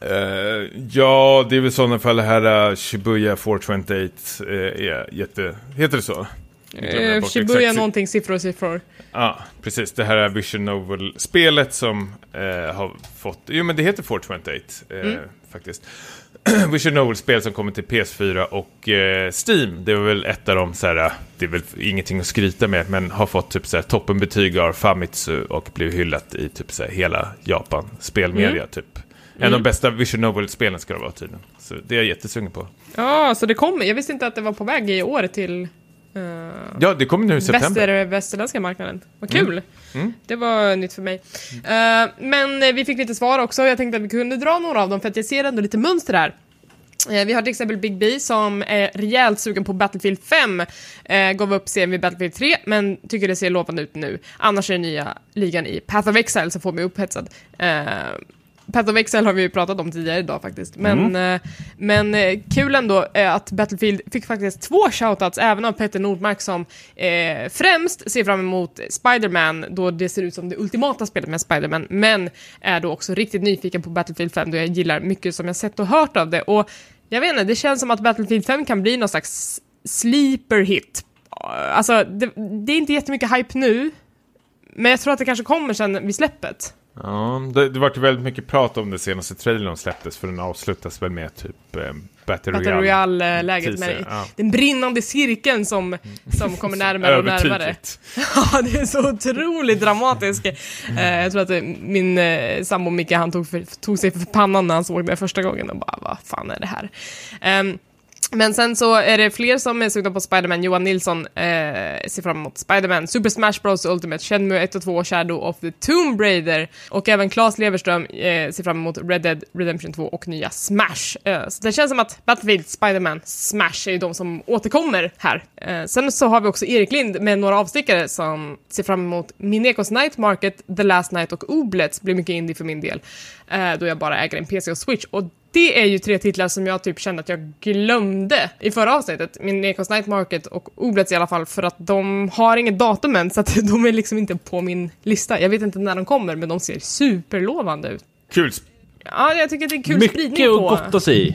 Eh, ja, det är väl i sådana fall det här uh, Shibuya 428 uh, är jätte... Heter det så? Eh, Shibuya exakt. någonting, siffror, siffror. Ja, precis. Det här är Vision Novel-spelet som eh, har fått... Jo, men det heter 428 eh, Mm. faktiskt. Vision Novel-spel som kommer till PS4 och eh, Steam. Det är väl ett av dem, så här, det är väl ingenting att skryta med, men har fått typ så här, toppenbetyg av Famitsu och blivit hyllat i typ så här, hela Japan spelmedia. Mm. Typ. En av de bästa Vision Novel-spelen ska det vara tydligen. Så det är jag jättesugen på. Ja, så det kommer. Jag visste inte att det var på väg i år till Ja, det kommer nu i september. väster, västerländska marknaden. Vad kul! Mm. Det var nytt för mig. Eh, men eh, vi fick lite svar också. Jag tänkte att vi kunde dra några av dem för att jag ser ändå lite mönster här. Eh, Vi har till exempel Big B som är rejält sugen på Battlefield 5. Eh, gav upp serien vid Battlefield 3, men tycker det ser lovande ut nu. Annars är den nya ligan i Path of Exile som får mig upphetsad. Path of Exile har vi ju pratat om tidigare idag faktiskt. Men, eh, men eh, kul ändå eh, att Battlefield fick faktiskt två shoutouts, även av Petter Nordmark som eh, främst ser fram emot Spider-Man, då det ser ut som det ultimata spelet med Spider-Man, men är då också riktigt nyfiken på Battlefield 5, då jag gillar mycket som jag sett och hört av det. Och jag vet inte, det känns som att Battlefield 5 kan bli någon slags sleeper hit. Alltså, det, det är inte jättemycket hype nu, men jag tror att det kanske kommer sen vid släppet. Ja, det, det vart ju väldigt mycket prat om det senaste trailern släpptes, för den avslutas väl med typ eh, Battle Battle Royale. Royale-läget med ja. den brinnande cirkeln som, som kommer närmare och närmare. Ja, det är så otroligt dramatiskt. Eh, jag tror att eh, min eh, sambo Micke, han tog, för, tog sig för pannan när han såg det första gången och bara, vad fan är det här? Ehm, men sen så är det fler som är sugna på Spider-Man. Johan Nilsson eh, ser fram emot Spider-Man, Super Smash Bros Ultimate, Shenmue 1 och 2, Shadow of the Tomb Raider. Och även Claes Leverström eh, ser fram emot Red Dead Redemption 2 och nya Smash. Eh, så det känns som att Battlefield, Spider-Man, Smash är ju de som återkommer här. Eh, sen så har vi också Erik Lind med några avstickare som ser fram emot Minekos Night Market, The Last Night och Oblets blir mycket indie för min del. Eh, då jag bara äger en PC och Switch. Och det är ju tre titlar som jag typ kände att jag glömde i förra avsnittet. Min Ekos Night Market och Oblets i alla fall, för att de har inget datum än, så att de är liksom inte på min lista. Jag vet inte när de kommer, men de ser superlovande ut. Kul. Ja, jag tycker att det är kul spridning Mycket och på... gott att se.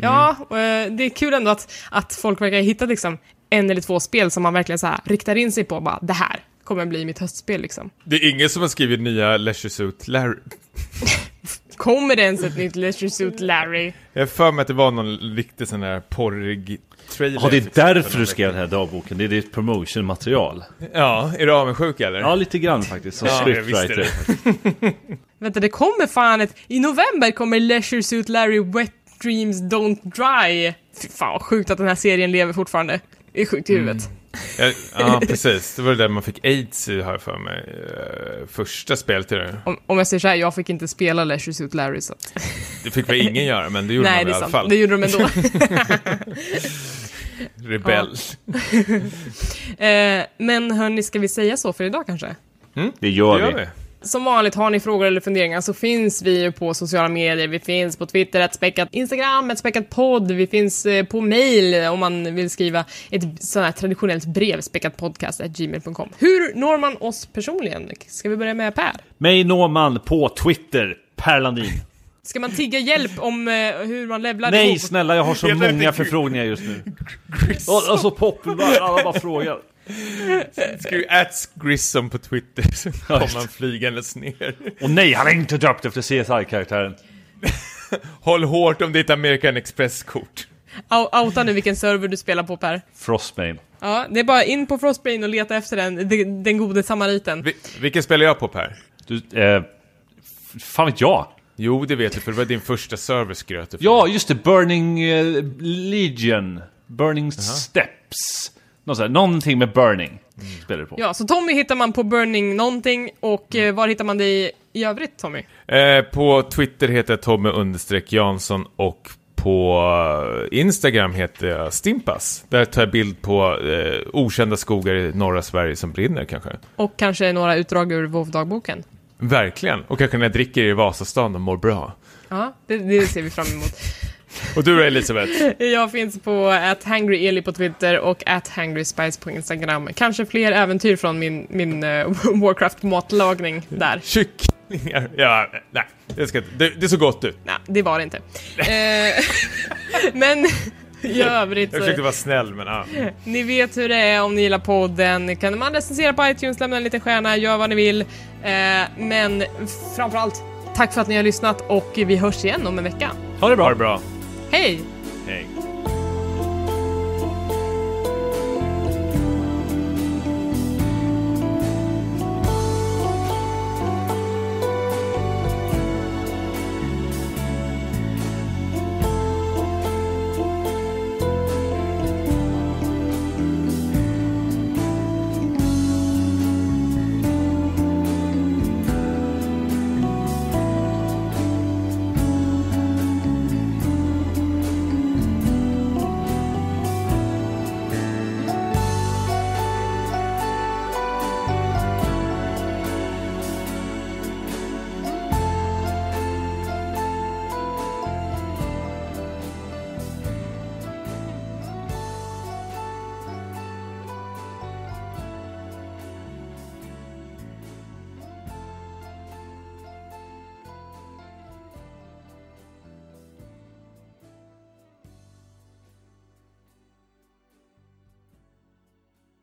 Ja, och, eh, det är kul ändå att, att folk verkar ha hittat liksom en eller två spel som man verkligen så här riktar in sig på. Bara, det här kommer bli mitt höstspel liksom. Det är ingen som har skrivit nya Leisure Suit Larry. Kommer det ens ett nytt Leisure Suit Larry? Jag har för mig att det var någon riktig sån där porrig trailer. Ja, det är se därför för du skrev den här dagboken. Det är ditt promotionmaterial. Ja, är du avundsjuk eller? Ja, lite grann faktiskt. Som Ja, scriptwriter. Vänta, det kommer fan ett... I november kommer Leisure Suit Larry Wet Dreams Don't Dry. Fy fan vad sjukt att den här serien lever fortfarande. Det är sjukt i huvudet. Ja, ja, precis. Det var det där man fick aids i, har jag för mig. Eh, Första spelet i det. Om, om jag säger så här, jag fick inte spela Leisure Suit Larry så att... Det fick väl ingen göra, men det gjorde Nej, man det i alla sant. fall. Det gjorde de ändå. Rebell. eh, men hörni, ska vi säga så för idag kanske? Det gör Det vi. gör vi. Som vanligt, har ni frågor eller funderingar så finns vi ju på sociala medier. Vi finns på Twitter, ett späckat Instagram, ett späckat podd. Vi finns eh, på mail om man vill skriva ett sånt här traditionellt brev, späckatpodcast.gmail.com. Hur når man oss personligen? Ska vi börja med Per? Mig når man på Twitter, Per Landin. Ska man tigga hjälp om eh, hur man levlar Nej, ihop? snälla, jag har så många förfrågningar just nu. Och, och så populär, alla bara frågar. Skriv at Grissom på Twitter så kommer han flygandes ner. Och nej, han är inte döpt efter CSI-karaktären. Håll hårt om ditt American Express-kort. Outa nu vilken server du spelar på Per. Frostbane. Ja, det är bara in på Frostbrain och leta efter den, den, den gode samariten. Vi, vilken spelar jag på Per? Du, eh, fan vet jag? Jo, det vet du, för det var din första server skröt du. Ja, just det. Burning eh, Legion. Burning Steps. Någon här, någonting med Burning. Spelar du på. Ja, så Tommy hittar man på Burning någonting och eh, var hittar man dig i övrigt Tommy? Eh, på Twitter heter jag Tommy understreck Jansson och på eh, Instagram heter jag Stimpas. Där tar jag bild på eh, okända skogar i norra Sverige som brinner kanske. Och kanske några utdrag ur WoW-dagboken. Verkligen. Och kanske när jag dricker i Vasastan och mår bra. Ja, det, det ser vi fram emot. Och du då Elisabeth? Jag finns på @hangryeli på Twitter och @hangryspice på Instagram. Kanske fler äventyr från min, min eh, Warcraft-matlagning där. Kyck! förväntningar. Ja, nej, det, ska, det, det är så gott ut. Nej, det var det inte. Eh, men i övrigt Jag försökte vara snäll, men ja. ni vet hur det är om ni gillar podden. Kan man recensera på iTunes, lämna en liten stjärna, gör vad ni vill. Eh, men framförallt, tack för att ni har lyssnat och vi hörs igen om en vecka. Ha det bra! Ha det bra. Hej! Hej.